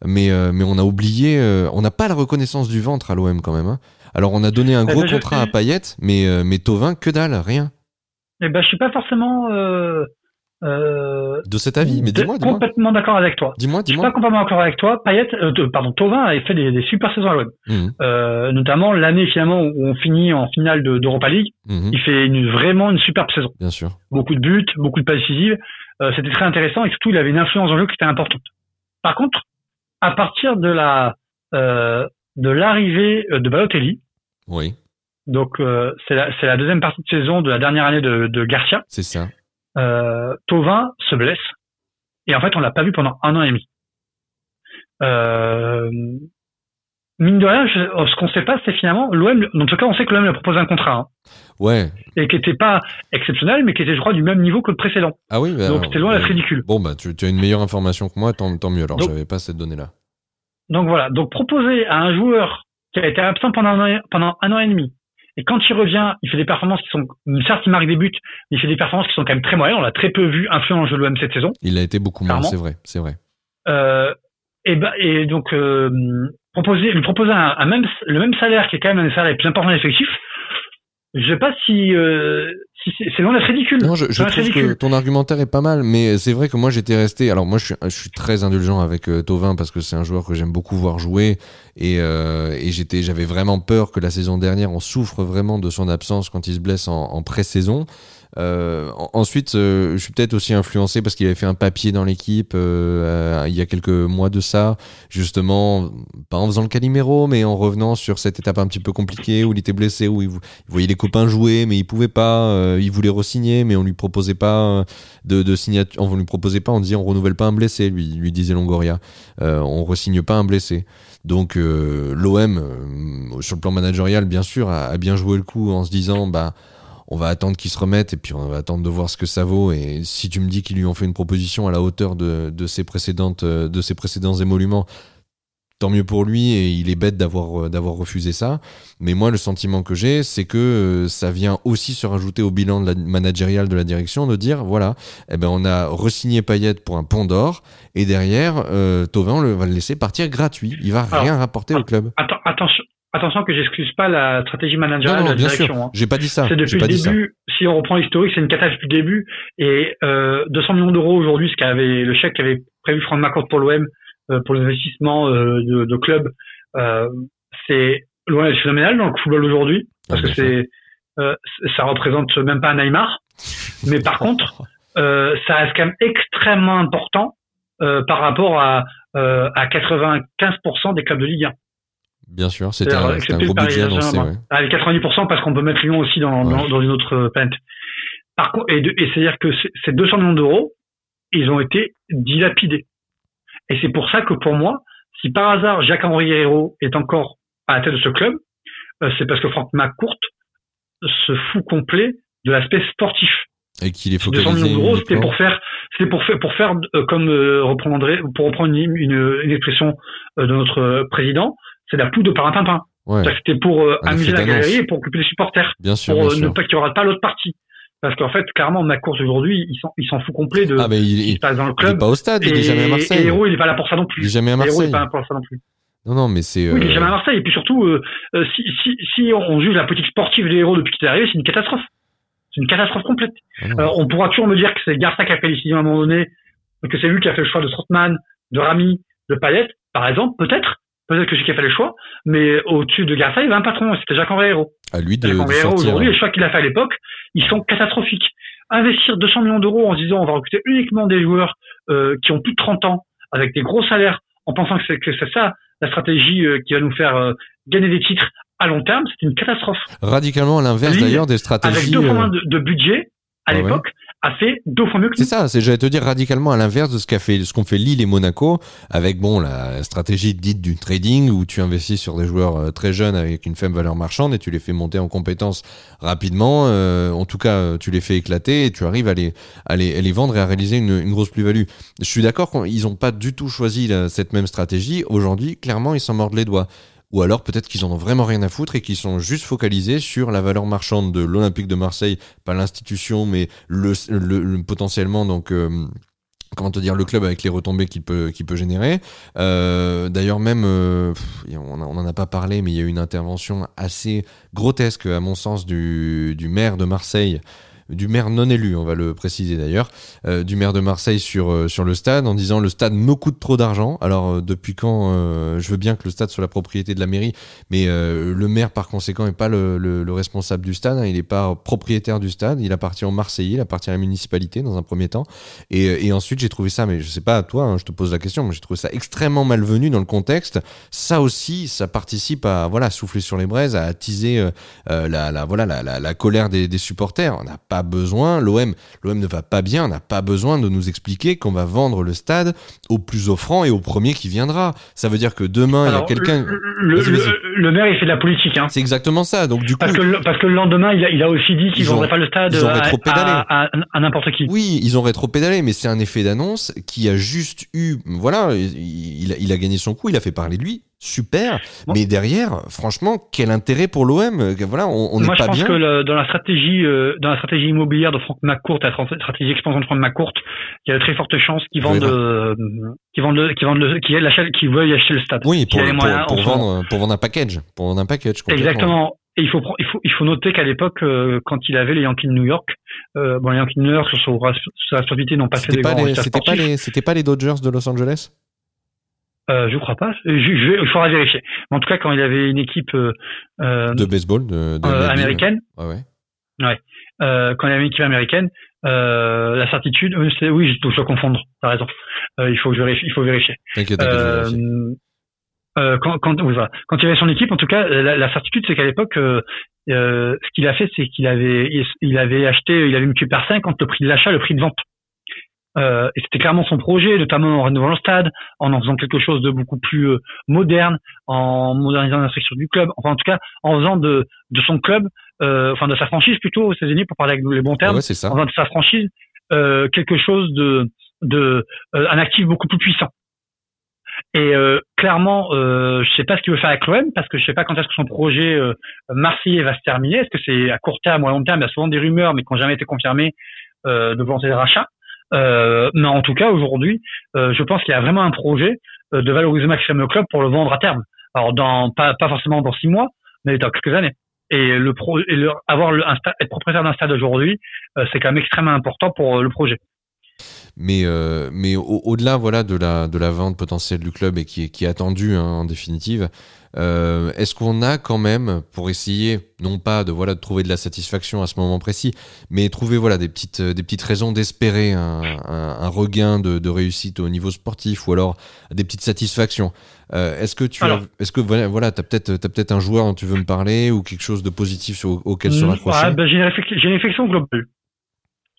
A: Mais, mais on a oublié, on n'a pas la reconnaissance du ventre à l'OM quand même. Hein. Alors, on a donné un eh gros ben, contrat à Payet, mais, mais Tovin, que dalle, rien.
B: Eh ben, je suis pas forcément
A: euh, de cet avis, mais dis-moi,
B: dis-moi. Complètement d'accord avec toi.
A: Dis-moi,
B: dis-moi. Je suis pas complètement d'accord avec toi. Payet, euh, pardon, Tovin a fait des, des super saisons à l'OM. Mhm. Euh, notamment l'année finalement où on finit en finale de, d'Europa League. Mhm. Il fait une, vraiment une superbe saison.
A: Bien sûr.
B: Beaucoup de buts, beaucoup de passes décisives. C'était très intéressant et surtout il avait une influence dans le jeu qui était importante. Par contre, à partir de la de l'arrivée de Balotelli.
A: Oui.
B: Donc c'est la, deuxième partie de saison de la dernière année de, de Garcia.
A: C'est ça
B: euh, Tovin se blesse et en fait on l'a pas vu pendant un an et demi. Euh, mine de rien, ce qu'on sait pas, c'est finalement l'OM. En tout cas, on sait que l'OM lui a proposé un contrat. Hein.
A: ouais.
B: Et qui était pas exceptionnel, mais qui était, je crois, du même niveau que le précédent.
A: Ah oui.
B: Bah donc c'était loin d'être ridicule.
A: Bon bah tu, as une meilleure information que moi, tant, tant mieux. Alors j'avais pas cette donnée-là.
B: Donc voilà. Donc proposer à un joueur qui a été absent pendant un, pendant un an et demi, et quand il revient, il fait des performances qui sont, certes, il marque des buts, mais il fait des performances qui sont quand même très moyennes. On l'a très peu vu influent le jeu de l'OM cette saison.
A: Il a été beaucoup moins, c'est vrai, c'est vrai.
B: Euh, et, bah, et donc, euh, proposer, lui proposer un, même, le même salaire qui est quand même un salaire plus important d'effectif, je sais pas si, euh, c'est loin d'être ridicule.
A: Non, je, je trouve que ton argumentaire est pas mal, mais c'est vrai que moi j'étais resté. Alors moi je suis, je suis très indulgent avec euh, Tovin parce que c'est un joueur que j'aime beaucoup voir jouer et, euh, et j'étais, j'avais vraiment peur que la saison dernière on souffre vraiment de son absence quand il se blesse en, en pré-saison. Euh, ensuite, euh, je suis peut-être aussi influencé parce qu'il avait fait un papier dans l'équipe euh, il y a quelques mois de ça, justement, pas en faisant le Calimero, mais en revenant sur cette étape un petit peu compliquée où il était blessé, où il, voyait les copains jouer, mais il pouvait pas, il voulait re-signer, mais on lui proposait pas de, de signature, on lui proposait pas, on disait on renouvelle pas un blessé, lui, disait Longoria, on re-signe pas un blessé. Donc l'OM, sur le plan managérial, bien sûr, a, bien joué le coup en se disant bah on va attendre qu'il se remette et puis on va attendre de voir ce que ça vaut. Et si tu me dis qu'ils lui ont fait une proposition à la hauteur de, ses précédentes, euh, de ses précédents émoluments, tant mieux pour lui et il est bête d'avoir euh, d'avoir refusé ça. Mais moi, le sentiment que j'ai, c'est que euh, ça vient aussi se rajouter au bilan de la managérial de la direction de dire voilà, eh ben on a resigné Payet pour un pont d'or et derrière euh, Tovin on le, va le laisser partir gratuit. Il va rien rapporter au club.
B: attention, Attention que j'excuse pas la stratégie managériale de la direction.
A: Hein. J'ai pas dit ça.
B: C'est depuis le début. Si on reprend l'historique, c'est une catastrophe depuis le début. Et euh, 200 millions d'euros aujourd'hui, ce qu'avait le chèque qu'avait prévu Franck McCourt pour l'OM euh, pour l'investissement euh, de, de, club, euh, c'est loin d'être phénoménal dans le football aujourd'hui parce que c'est euh, ça représente même pas un Neymar. Mais par contre, euh, ça reste quand même extrêmement important par rapport à, à 95% des clubs de Ligue 1.
A: Bien sûr, c'était un, un, gros budget annoncé. Ouais.
B: Avec 90% parce qu'on peut mettre Lyon aussi dans, dans, dans, une autre planète. Par contre, et, et c'est-à-dire que ces 200 millions d'euros, ils ont été dilapidés. Et c'est pour ça que pour moi, si par hasard Jacques-Henri Hérault est encore à la tête de ce club, euh, c'est parce que Franck McCourt se fout complet de l'aspect sportif.
A: Et qu'il est focalisé.
B: 200 millions d'euros, c'était pour faire, c'était pour faire, pour faire euh, comme euh, reprendre, pour reprendre une, une, une expression de notre président, c'est la poudre par un pimpin. C'était pour euh, amuser la galerie et pour occuper les supporters.
A: Bien sûr,
B: pour
A: euh,
B: ne pas qu'il n'y aura pas l'autre partie. Parce qu'en fait, clairement, ma course aujourd'hui, il s'en, fout complet de
A: ah, mais il, ce qui se passe dans le club. Il est pas au stade, il est jamais à Marseille.
B: Et Héros, il est pas là pour ça non plus.
A: Il est jamais à Marseille.
B: Il est pas là pour ça non plus.
A: Non, non, mais c'est.
B: Oui, il est jamais à Marseille. Et puis surtout, euh, si, si, si on juge la politique sportive des héros depuis qu'il est arrivé, c'est une catastrophe. C'est une catastrophe complète. Ah on pourra toujours me dire que c'est Garça qui a fait les décisions à un moment donné, que c'est lui qui a fait le choix de Strottmann, de Rami, de Payet, par exemple, peut-être. Peut-être que c'est qui a fait les choix, mais au-dessus de Garça, il y avait un patron, c'était Jacques-Henri Hérault.
A: À lui de,
B: Hérault, aujourd'hui, les choix qu'il a fait à l'époque, ils sont catastrophiques. Investir 200 millions d'euros en se disant on va recruter uniquement des joueurs euh, qui ont plus de 30 ans, avec des gros salaires, en pensant que c'est, que c'est ça la stratégie euh, qui va nous faire euh, gagner des titres à long terme, c'est une catastrophe.
A: Radicalement à l'inverse d'ailleurs des stratégies.
B: Avec deux points de, de budget à l'époque,
A: C'est ça, c'est j'allais te dire radicalement à l'inverse de ce qu'a fait ce qu'ont fait Lille et Monaco avec bon la stratégie dite du trading où tu investis sur des joueurs euh, très jeunes avec une faible valeur marchande et tu les fais monter en compétences rapidement. Euh, en tout cas, tu les fais éclater et tu arrives à les à les, les vendre et à réaliser une, une grosse plus-value. Je suis d'accord qu'ils n'ont pas du tout choisi cette même stratégie. Aujourd'hui, clairement, ils s'en mordent les doigts ou alors peut-être qu'ils en ont vraiment rien à foutre et qu'ils sont juste focalisés sur la valeur marchande de l'Olympique de Marseille, pas l'institution, mais le, le, potentiellement donc euh, comment te dire le club avec les retombées qu'il peut qu'il peut générer. Euh, D'ailleurs même euh, on n'en a pas parlé, mais il y a eu une intervention assez grotesque à mon sens du maire de Marseille du maire non élu, on va le préciser d'ailleurs, euh, du maire de Marseille sur, euh, sur le stade en disant le stade me coûte trop d'argent. Alors euh, depuis quand je veux bien que le stade soit la propriété de la mairie, mais le maire par conséquent n'est pas le, le, responsable du stade, hein. il n'est pas propriétaire du stade, il appartient au Marseillais, il appartient à la municipalité dans un premier temps. Et, ensuite j'ai trouvé ça, mais je sais pas à toi, hein, je te pose la question, mais j'ai trouvé ça extrêmement malvenu dans le contexte. Ça aussi, ça participe à voilà souffler sur les braises, à attiser la, voilà la colère des, des supporters. On n'a pas besoin, l'OM, l'OM ne va pas bien, n'a pas besoin de nous expliquer qu'on va vendre le stade au plus offrant et au premier qui viendra. Ça veut dire que demain, il y a quelqu'un.
B: Le, maire, il fait de la politique. Hein.
A: C'est exactement ça. Donc du
B: parce
A: coup,
B: que, parce que le lendemain, il a, il a aussi dit qu'ils vendraient pas le stade à, à, n'importe qui.
A: Oui, ils ont rétro-pédalé, mais c'est un effet d'annonce qui a juste eu, voilà, il, il a gagné son coup, il a fait parler de lui super. Mais derrière, franchement, quel intérêt pour l'OM Voilà, on n'est pas bien. Moi, je pense
B: que dans la stratégie, euh, dans la stratégie immobilière de Franck McCourt, la stratégie expansion de Franck McCourt, il y a de très fortes chances qu'ils vendent, euh, qu'ils vendent, qu'ils vendent, qu'ils qu'ils veuillent acheter le stade.
A: Oui, pour, pour, vendre, pour vendre un package, pour vendre un package.
B: Exactement. Et il faut, il faut, il faut noter qu'à l'époque, euh, quand il avait les Yankees de New York, bon, les Yankees de New York sur sa stabilité n'ont pas fait des grands
A: C'était pas les, c'était pas les Dodgers de Los Angeles
B: euh, je crois pas. Je, je, il faudra vérifier. Mais en tout cas, quand il avait une équipe euh, euh
A: de baseball de, de
B: euh, américaine,
A: ouais, ouais.
B: ouais. Quand il avait une équipe américaine, la certitude, oui, je dois confondre. T'as raison. il faut que je vérifie. Il faut vérifier.
A: T'inquiète.
B: quand, quand, quand il avait son équipe, en tout cas, la, la certitude, c'est qu'à l'époque, ce qu'il a fait, c'est qu'il avait, il, avait acheté, il avait multiplié par 5 entre le prix de l'achat, le prix de vente. Euh, et c'était clairement son projet, notamment en rénovant le stade, en en faisant quelque chose de beaucoup plus euh, moderne, en modernisant la structure du club, enfin en tout cas en faisant de, de son club, euh, enfin de sa franchise plutôt aux États-Unis pour parler avec les bons termes,
A: ouais, ça.
B: en faisant de sa franchise euh, quelque chose de, de un actif beaucoup plus puissant. Et clairement, euh, je sais pas ce qu'il veut faire avec l'OM parce que je sais pas quand est-ce que son projet marseillais va se terminer. Est-ce que c'est à court terme ou à long terme? Il y a souvent des rumeurs, mais qui n'ont jamais été confirmées de volonté de rachat. Euh, mais en tout cas, aujourd'hui, euh, je pense qu'il y a vraiment un projet euh, de valoriser maximum le club pour le vendre à terme. Alors, dans pas, pas forcément dans six mois, mais dans quelques années. Et le pro, et le, avoir le, un être propriétaire d'un stade aujourd'hui, c'est quand même extrêmement important pour le projet.
A: Mais, euh, mais au-delà voilà, de, la, de la vente potentielle du club et qui est, qui est attendue hein, en définitive, euh, est-ce qu'on a quand même, pour essayer, non pas de, voilà, de trouver de la satisfaction à ce moment précis, mais trouver voilà, des, petites, des petites raisons d'espérer un, un, regain de, de, réussite au niveau sportif ou alors des petites satisfactions euh, Est-ce que tu as, est-ce que voilà, voilà tu as peut-être peut un joueur dont tu veux me parler ou quelque chose de positif auquel se raccrocher?
B: ah, ben, J'ai une réflexion globale.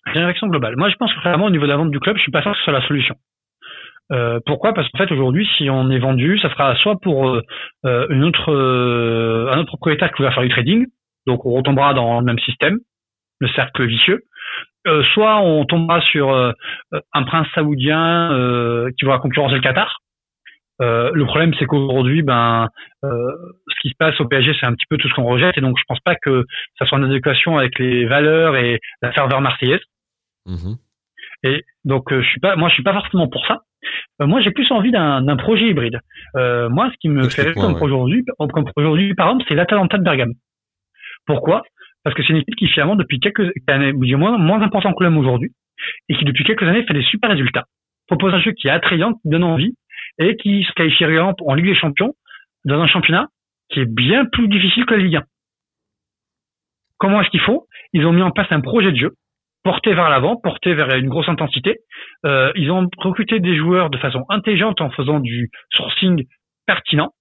B: Réflexion globale. Moi, je pense que vraiment au niveau de la vente du club, je suis pas sûr que ce soit la solution. Euh, pourquoi? Parce qu'en fait aujourd'hui, si on est vendu, ça sera soit pour euh, euh une autre, euh, un autre propriétaire qui va faire du trading, donc on retombera dans le même système, le cercle vicieux. Euh, soit on tombera sur un prince saoudien qui va concurrencer le Qatar. le problème, c'est qu'aujourd'hui, ben, ce qui se passe au PSG, c'est un petit peu tout ce qu'on rejette, et donc je pense pas que ça soit en adéquation avec les valeurs et la ferveur marseillaise. Mmh. Et donc je suis pas, moi je suis pas forcément pour ça. Euh, moi, j'ai plus envie d'un projet hybride. Euh, moi, ce qui me fait rêver projet aujourd'hui, aujourd'hui, par exemple, c'est l'Atalanta de Bergame. Pourquoi? Parce que c'est une équipe qui finalement depuis quelques années, du moins moins important que l'homme aujourd'hui, et qui depuis quelques années fait des super résultats. Propose un jeu qui est attrayant, qui donne envie, et qui se qualifie en Ligue des Champions dans un championnat qui est bien plus difficile que la Ligue 1. Comment est-ce qu'il faut Ils ont mis en place un projet de jeu porté vers l'avant, porté vers une grosse intensité. Euh, ils ont recruté des joueurs de façon intelligente en faisant du sourcing pertinent.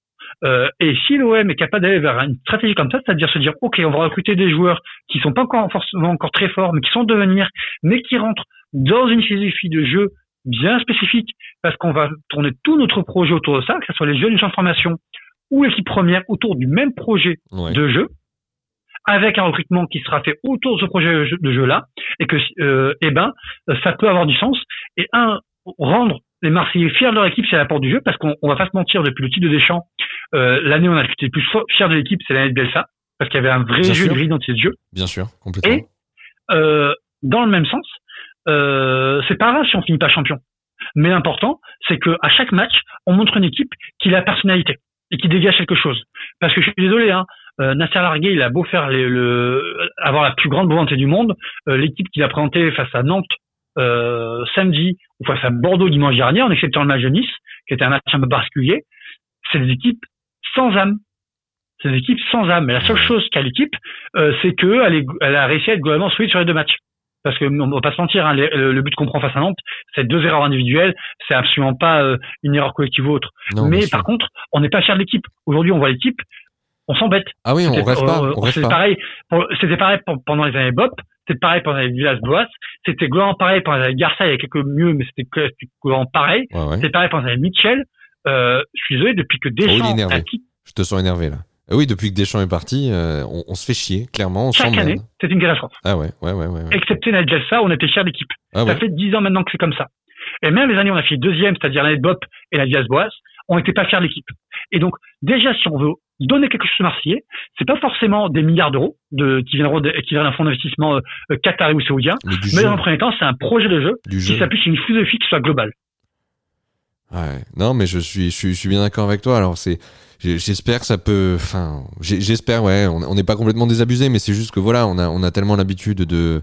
B: Euh, et si l'OM est capable d'aller vers une stratégie comme ça, c'est-à-dire se dire, ok, on va recruter des joueurs qui sont pas encore forcément encore très forts, mais qui sont de devenir, mais qui rentrent dans une philosophie de jeu bien spécifique, parce qu'on va tourner tout notre projet autour de ça, que ce soit les jeunes de formation ou l'équipe première autour du même projet de jeu, avec un recrutement qui sera fait autour de ce projet de jeu-là, et que, euh, eh ben, ça peut avoir du sens. Et un, rendre les Marseillais fiers de leur équipe, c'est l'apport du jeu, parce qu'on va pas se mentir, depuis le titre de Deschamps, euh, l'année où on a été plus fier de l'équipe, c'est l'année de Belsa, parce qu'il y avait un vrai jeu, de dans de jeu.
A: Bien sûr, complètement.
B: Et euh, dans le même sens, euh, c'est pas grave si on finit pas champion. Mais l'important, c'est que à chaque match, on montre une équipe qui a la personnalité et qui dégage quelque chose. Parce que je suis désolé, hein, euh, Nasser Largué, il a beau faire les, le, avoir la plus grande volonté du monde, euh, l'équipe qu'il a présentée face à Nantes euh, samedi ou face à Bordeaux dimanche dernier, en exceptant le match de Nice, qui était un match un peu particulier, c'est des équipes sans âme. C'est des équipes sans âme. Mais la seule chose qu'a l'équipe, euh, c'est qu'elle elle a réussi à être globalement solide sur les deux matchs. Parce que on va pas se mentir, hein, le, but qu'on prend face à Nantes, c'est deux erreurs individuelles, c'est absolument pas euh, une erreur collective ou autre. Mais par contre, on n'est pas fier de l'équipe. Aujourd'hui, on voit l'équipe, on s'embête.
A: Ah oui, on rêve pas. On
B: c'était pareil. C'était pareil pendant les années Bop. C'était pareil pendant les Villas-Boas. C'était globalement pareil pendant les années Garça. Il y a quelques mieux, mais c'était globalement pareil. C'était pareil pendant les années Mitchell. Euh, je suis désolé depuis que Deschamps
A: oh, a quitté. Je te sens énervé là. Ah oui, depuis que Deschamps est parti, euh, on, se fait chier, clairement. On
B: Chaque année, c'est une catastrophe.
A: Ah ouais, ouais, ouais, ouais.
B: Excepté on était fiers d'équipe. Ah ça fait dix ans maintenant que c'est comme ça. Et même les années où on a fait deuxième, c'est-à-dire l'année de Bop et la Diaz Boas, on n'était pas fiers de l'équipe. Et donc, déjà, si on veut donner quelque chose aux Marseillais, c'est pas forcément des milliards d'euros de, qui viendront qui d'un fonds d'investissement euh, qatari ou saoudien, mais, dans le premier temps, c'est un projet de jeu qui s'appuie sur une philosophie qui soit globale.
A: Ouais. Non, mais je suis, je suis, je suis bien d'accord avec toi. Alors, c'est, j'espère que ça peut, enfin, j'espère, ouais, on n'est pas complètement désabusé, mais c'est juste que voilà, on a, on a tellement l'habitude de,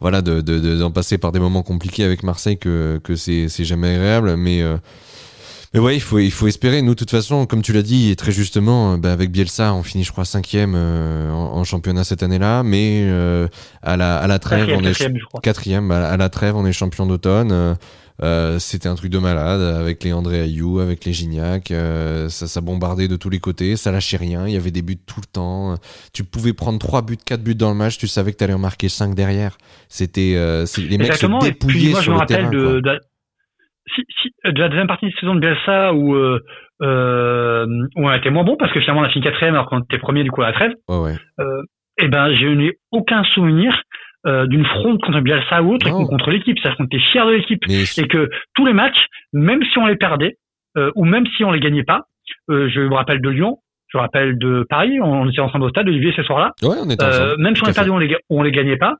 A: voilà, de, de, d'en passer par des moments compliqués avec Marseille que, que c'est, c'est jamais agréable, mais, euh, mais ouais, il faut, il faut espérer. Nous, de toute façon, comme tu l'as dit, et très justement, bah, avec Bielsa, on finit, je crois, cinquième euh, en, championnat cette année-là, mais euh, à la, à la trêve, on est quatrième. À, la trêve, on est champion d'automne. Euh, c'était un truc de malade avec les André Ayou, avec les Gignac. Euh, ça, ça bombardait de tous les côtés, ça lâchait rien. Il y avait des buts tout le temps. Tu pouvais prendre 3 buts, 4 buts dans le match, tu savais que tu allais en marquer 5 derrière. C'était euh, les mecs se dépouillaient sur le terrain. De, de,
B: si, si, de la deuxième partie de saison de Bielsa où, euh, où on a été moins bon parce que finalement on a fini quatrième alors qu'on était premier du coup à la trêve.
A: Ouais, ouais.
B: et eh ben j'ai eu aucun souvenir euh, d'une fronde contre Bielsa ou autre, contre l'équipe. C'est-à-dire qu'on était fiers de l'équipe. Et que tous les matchs, même si on les perdait, euh, ou même si on les gagnait pas, euh, je me rappelle de Lyon, je me rappelle de Paris, on était ensemble au stade, Olivier, ce soir-là.
A: Ouais, on était ensemble.
B: même si on les perdait, on les, on les gagnait pas,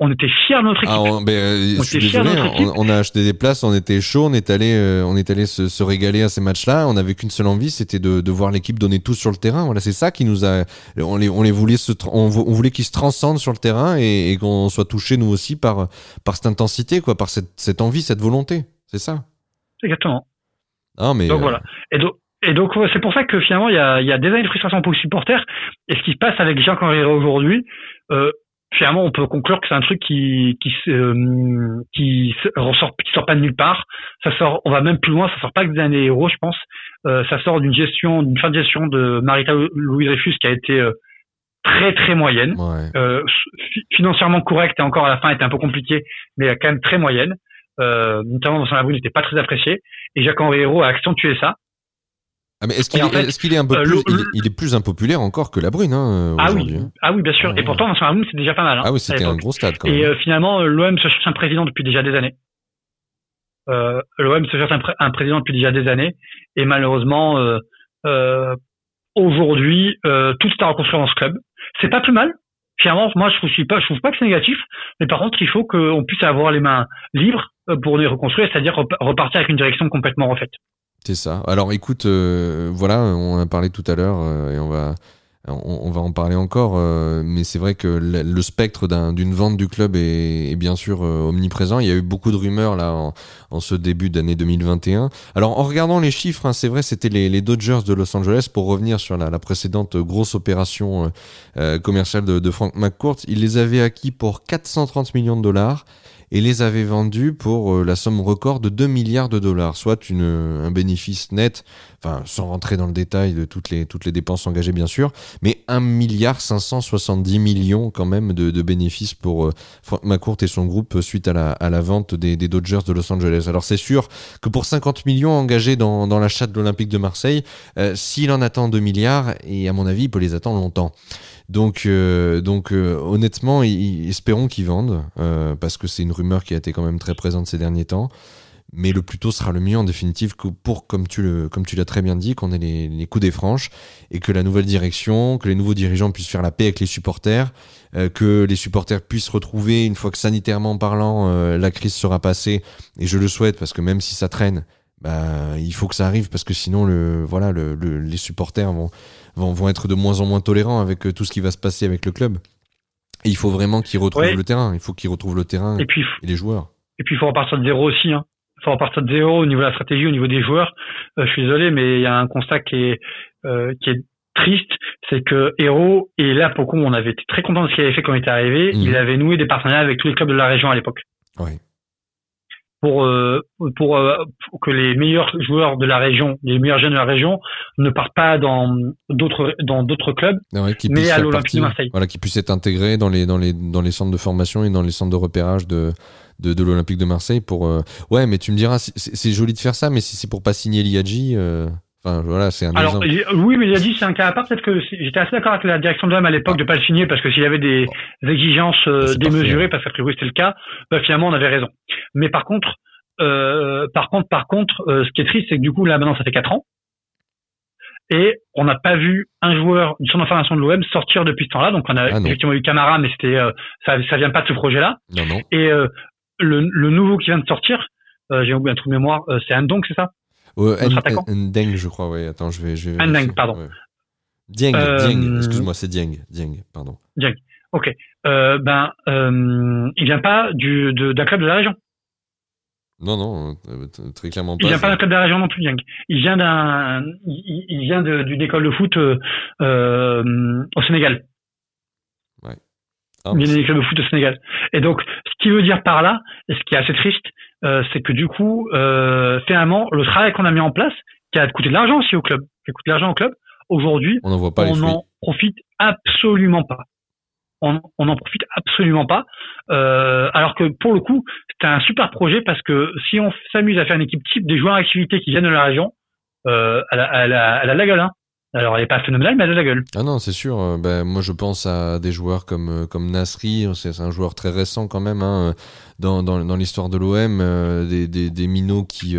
B: on était fiers de notre équipe. Ah,
A: on, ben, euh, je suis désolé, on, a acheté des places, on était chaud, on est allé, euh, on est allé se, se, régaler à ces matchs-là. On avait qu'une seule envie, c'était de, de, voir l'équipe donner tout sur le terrain. Voilà, c'est ça qui nous a, on les, on les voulait se, on, voulait qu'ils se transcendent sur le terrain et, et qu'on soit touché nous aussi par, par cette intensité, quoi, par cette, cette envie, cette volonté. C'est ça.
B: Exactement.
A: Ah, mais
B: donc euh, voilà. Et donc, et donc c'est pour ça que finalement il y a, y a des années de frustration pour les supporters. Et ce qui se passe avec Jean Carrera aujourd'hui, euh, finalement, on peut conclure que c'est un truc qui qui euh, qui ressort qui sort pas de nulle part. Ça sort, on va même plus loin. Ça sort pas que des années héros, je pense. Euh, ça sort d'une gestion, d'une fin de gestion de Marita Louis Dreyfus qui a été euh, très très moyenne, euh, financièrement correcte et encore à la fin était un peu compliqué, mais quand même très moyenne. Euh, notamment dans son abri, n'était pas très apprécié. Et Jacques Henri Hérault a accentué ça.
A: Ah mais est-ce qu'il est, est, qu'il est, un peu euh, plus, il, est plus impopulaire encore que la Brune hein,
B: Ah oui, hein. ah oui, bien sûr. Et pourtant, dans Brune, c'est déjà pas mal. Hein,
A: ah oui, c'était un gros stade. Quand même.
B: Et euh, finalement, l'OM se cherche un président depuis déjà des années. Euh, L'OM se cherche un, président depuis déjà des années, et malheureusement, euh, euh, aujourd'hui, tout est à reconstruire dans ce club. C'est pas plus mal. Finalement, moi, je pas, je trouve pas que c'est négatif, mais par contre, il faut qu'on puisse avoir les mains libres pour les reconstruire, c'est-à-dire repartir avec une direction complètement refaite.
A: C'est ça. Alors écoute, euh, voilà, on a parlé tout à l'heure euh, et on va, en parler encore, euh, mais c'est vrai que le, spectre d'une vente du club est, bien sûr omniprésent. Il y a eu beaucoup de rumeurs là en, ce début d'année 2021. Alors en regardant les chiffres, hein, c'est vrai, c'était les, Dodgers de Los Angeles pour revenir sur la, précédente grosse opération commerciale de, de Frank McCourt. Ils les avaient acquis pour 430 millions de dollars et les avait vendus pour euh, la somme record de 2 milliards de dollars, soit une, un bénéfice net, enfin sans rentrer dans le détail de toutes les, dépenses engagées bien sûr, mais 1 milliard 570 millions quand même de, bénéfices pour euh, Frank McCourt et son groupe suite à la, vente des, Dodgers de Los Angeles. Alors c'est sûr que pour 50 millions engagés dans, dans l'achat de l'Olympique de Marseille, euh, s'il en attend 2 milliards, et à mon avis il peut les attendre longtemps. Donc, euh, donc euh, honnêtement, espérons qu'ils vendent, euh, parce que c'est une rumeur qui a été quand même très présente ces derniers temps. Mais le plus tôt sera le mieux en définitive pour, comme tu, le, comme tu l'as très bien dit, qu'on ait les, les, coups des franches et que la nouvelle direction, que les nouveaux dirigeants puissent faire la paix avec les supporters, que les supporters puissent retrouver, une fois que sanitairement parlant, la crise sera passée, et je le souhaite parce que même si ça traîne, bah, il faut que ça arrive parce que sinon, le, voilà, le, les supporters vont, vont, vont être de moins en moins tolérants avec euh, tout ce qui va se passer avec le club. Et il faut vraiment qu'ils retrouvent le terrain. Il faut qu'ils retrouvent le terrain et, puis, les joueurs.
B: Et puis il faut repartir de zéro aussi. Hein. Il faut repartir de zéro au niveau de la stratégie, au niveau des joueurs. Euh, je suis désolé, mais il y a un constat qui est euh, qui est triste, c'est que Hero et là pour on avait été très content de ce qu'il avait fait quand il était arrivé. Mmh. Il avait noué des partenariats avec tous les clubs de la région à l'époque.
A: Oui
B: pour, euh, pour, euh, pour, que les meilleurs joueurs de la région, les meilleurs jeunes de la région, ne partent pas dans d'autres dans d'autres clubs,
A: ah mais à l'Olympique de Marseille. Voilà, qui puissent être intégrés dans les dans les dans les centres de formation et dans les centres de repérage de de, de l'Olympique de Marseille pour. Euh... Ouais, mais tu me diras, c'est joli de faire ça, mais si c'est pour pas signer l'IAG. Euh... Enfin, voilà, c'est un
B: Alors, oui, mais il a dit c'est un cas à part. Peut-être que j'étais assez d'accord avec la direction de l'homme à l'époque de pas le signer parce que s'il y avait des exigences euh, démesurées, parce que oui, c'était le cas, bah, finalement, on avait raison. Mais par contre, euh, par contre, par contre, euh, ce qui est triste, c'est que du coup, là, maintenant, ça fait quatre ans. Et on n'a pas vu un joueur du centre d'information de l'OM sortir depuis ce temps-là. Donc, on a ah effectivement eu Camara, mais c'était, euh, ça, ça vient pas de ce projet-là.
A: Non, non.
B: Et le, le nouveau qui vient de sortir, j'ai oublié un trou de mémoire, c'est Andong, c'est ça?
A: Ouais, Ndeng, je crois, oui. Attends, je vais. Je vais
B: Ndeng, pardon. Ouais.
A: Dieng, Dieng, excuse-moi, c'est Dieng, Dieng, pardon.
B: Dieng, ok. Euh, ben, euh, il vient pas du d'un club de la région.
A: Non, non, euh, très clairement pas.
B: Il vient pas d'un club de la région non plus, Dieng. Il vient d'un, il, vient d'une école de foot euh, au Sénégal.
A: Ouais.
B: Ah, il vient d'une école de foot au Sénégal. Et donc, ce qui veut dire par là, et ce qui est assez triste, euh, c'est que du coup, euh, finalement, le travail qu'on a mis en place, qui a coûté de l'argent aussi au club, qui a coûté de l'argent au club, aujourd'hui,
A: on n'en
B: profite absolument pas. On n'en profite absolument pas. Euh, alors que pour le coup, c'est un super projet parce que si on s'amuse à faire une équipe type des joueurs activités qui viennent de la région, euh, elle, a, elle, a, elle, la gueule. Hein. Alors, elle est pas phénoménale, mais elle a la gueule.
A: Ah non, c'est sûr. Euh, ben, moi, je pense à des joueurs comme euh, comme Nasri. C'est un joueur très récent quand même hein, dans, dans, l'histoire de l'OM. Euh, des, des, des minots qui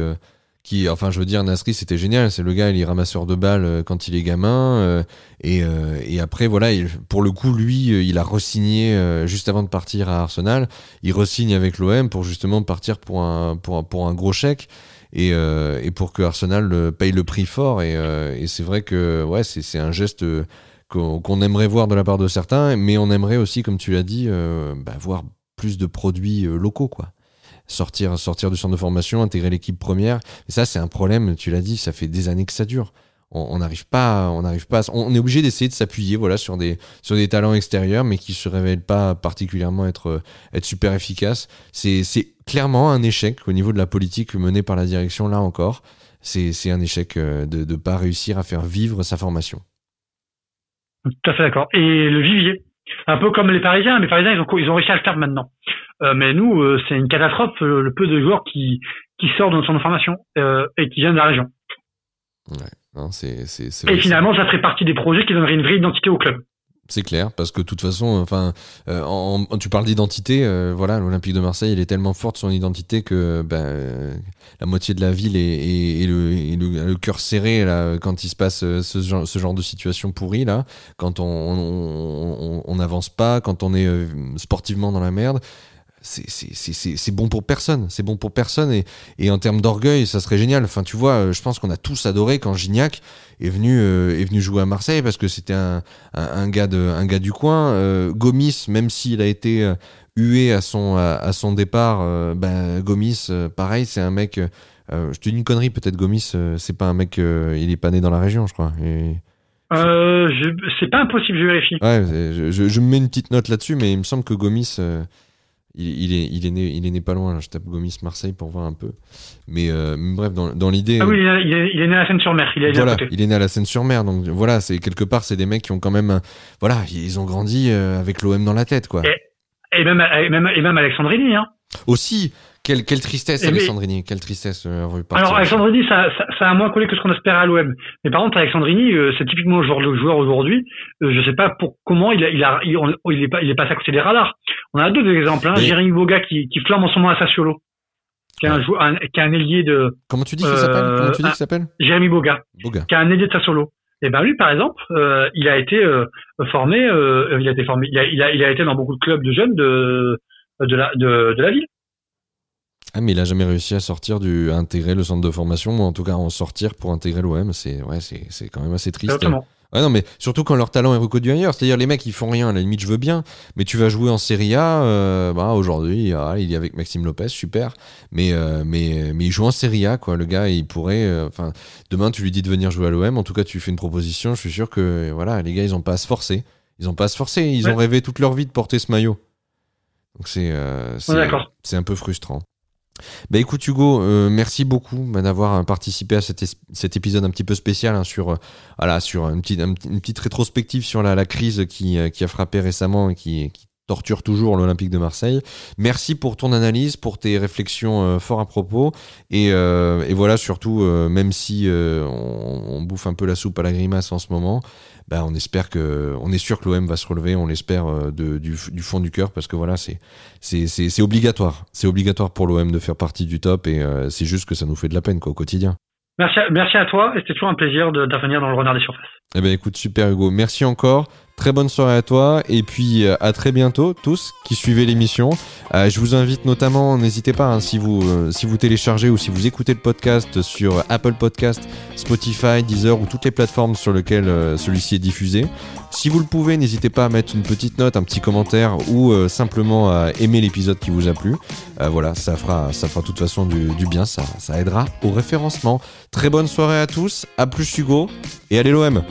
A: qui, enfin, je veux dire, Nasri, c'était génial. C'est le gars, il est ramasseur de balles euh, quand il est gamin. Euh, et, euh, et, après, voilà, il, pour le coup, lui, il a resigné juste avant de partir à Arsenal. Il resigne avec l'OM pour justement partir pour un, pour un, pour un gros chèque. Et, et pour que Arsenal paye le prix fort. Et, et c'est vrai que ouais, c'est un geste qu'on aimerait voir de la part de certains, mais on aimerait aussi, comme tu l'as dit, bah, voir plus de produits locaux, quoi sortir, sortir du centre de formation, intégrer l'équipe première. Ça, c'est un problème, tu l'as dit, ça fait des années que ça dure. On n'arrive pas, on n'arrive pas, on est obligé d'essayer de s'appuyer, voilà, sur des, sur des talents extérieurs, mais qui se révèlent pas particulièrement être, être super efficaces. C'est, c'est clairement un échec au niveau de la politique menée par la direction, là encore. C'est, c'est un échec euh, de ne pas réussir à faire vivre sa formation.
B: Tout à fait d'accord. Et le vivier, un peu comme les Parisiens, les Parisiens ils ont, ils ont réussi à le faire maintenant. Euh, mais nous, euh, c'est une catastrophe euh, le peu de joueurs qui, qui sortent de notre formation et qui viennent de la région.
A: Ouais,
B: et finalement, ça ferait partie des projets qui donneraient une vraie identité au club.
A: C'est clair, parce que de toute façon, enfin, en, tu parles d'identité, voilà, l'Olympique de Marseille, il est tellement fort de son identité que ben, la moitié de la ville est, est, le, le, cœur serré là, quand il se passe ce genre, ce genre de situation pourrie là, quand on n'avance on, on, pas, quand on est sportivement dans la merde c'est bon pour personne. C'est bon pour personne. Et, et en termes d'orgueil, ça serait génial. Enfin, tu vois, euh, je pense qu'on a tous adoré quand Gignac est venu, euh, est venu jouer à Marseille parce que c'était un, un, gars de, un gars du coin. Euh, Gomis, même s'il a été hué à son, à, son départ, ben, Gomis, pareil, c'est un mec. je te dis une connerie, peut-être Gomis, c'est pas un mec. il est pas né dans la région, je crois. Et,
B: c'est pas impossible, je vérifie.
A: Ouais, je, je, je, me mets une petite note là-dessus, mais il me semble que Gomis Il, est, il, est né, il est né pas loin, je tape Gomis Marseille pour voir un peu. Mais, bref, dans, dans l'idée.
B: Ah oui, il est, il est, né à la Seine-sur-Mer. Il, est
A: voilà, il est né à la Seine-sur-Mer. Donc voilà, c'est quelque part, c'est des mecs qui ont quand même. Voilà, ils ont grandi avec l'OM dans la tête, quoi.
B: Et, et, même, et, même, et même Alexandrini, hein.
A: Aussi, quelle, quelle tristesse, Alexandrini, quelle tristesse. Euh,
B: alors, Alexandrini, ça, ça, ça, a moins collé que ce qu'on espérait à l'OM. Mais par contre, Alexandrini, euh, c'est typiquement le joueur, aujourd'hui. Euh, je sais pas pour comment il, a, il, a, il, il, est pas, il est passé à côté des radars. On a deux exemples. Hein. Jérémy Boga qui, qui flamme en ce moment à Sassuolo. Qui est un, un, qui est un ailier de.
A: Comment tu dis qu'il s'appelle? Comment tu dis qu'il s'appelle?
B: Jérémy Boga, Boga. Qui est un ailier de Sassuolo. Et ben lui, par exemple, euh, il a été euh, formé, euh, il a été formé, il a, il a, il a été dans beaucoup de clubs de jeunes de de la de, de la ville.
A: Ah, mais il a jamais réussi à sortir du, à intégrer le centre de formation, ou en tout cas à en sortir pour intégrer l'OM. C'est, ouais, c'est, c'est quand même assez triste.
B: Exactement.
A: Non, mais surtout quand leur talent est reconnu ailleurs. C'est-à-dire, les mecs, ils font rien. À la limite, je veux bien. Mais tu vas jouer en Serie A. Euh, bah, aujourd'hui, ah, il est avec Maxime Lopez, super. Mais, euh, mais, mais il joue en Serie A, quoi. Le gars, il pourrait. Euh, enfin, demain, tu lui dis de venir jouer à l'OM. En tout cas, tu fais une proposition. Je suis sûr que, voilà, les gars, ils ont pas à se forcer. Ils ont pas à se forcer. Ils ont rêvé toute leur vie de porter ce maillot. Donc, c'est un peu frustrant. Bah écoute Hugo, euh, merci beaucoup bah, d'avoir participé à cet, épisode un petit peu spécial hein, sur, euh, voilà, sur une petite, rétrospective sur la, crise qui, euh, a frappé récemment et qui, torture toujours l'Olympique de Marseille. Merci pour ton analyse, pour tes réflexions euh, fort à propos. Et, euh, voilà, surtout, même si on, bouffe un peu la soupe à la grimace en ce moment, bah, on espère que, on est sûr que l'OM va se relever, on l'espère euh, du, du, fond du cœur parce que voilà, c'est c'est obligatoire, c'est obligatoire pour l'OM de faire partie du top et euh, c'est juste que ça nous fait de la peine quoi au quotidien.
B: Merci à, merci à toi et c'était toujours un plaisir d'intervenir dans le renard des surfaces.
A: Eh ben écoute, super Hugo, merci encore. Très bonne soirée à toi et puis euh, à très bientôt tous qui suivez l'émission. Euh, je vous invite notamment, n'hésitez pas hein, si vous euh, si vous téléchargez ou si vous écoutez le podcast sur Apple Podcast, Spotify, Deezer ou toutes les plateformes sur lesquelles celui-ci est diffusé. Si vous le pouvez, n'hésitez pas à mettre une petite note, un petit commentaire ou simplement à aimer l'épisode qui vous a plu. voilà, ça fera ça fera de toute façon du, bien, ça ça aidera au référencement. Très bonne soirée à tous, à plus Hugo et allez l'OM.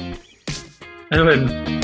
B: Allez l'OM.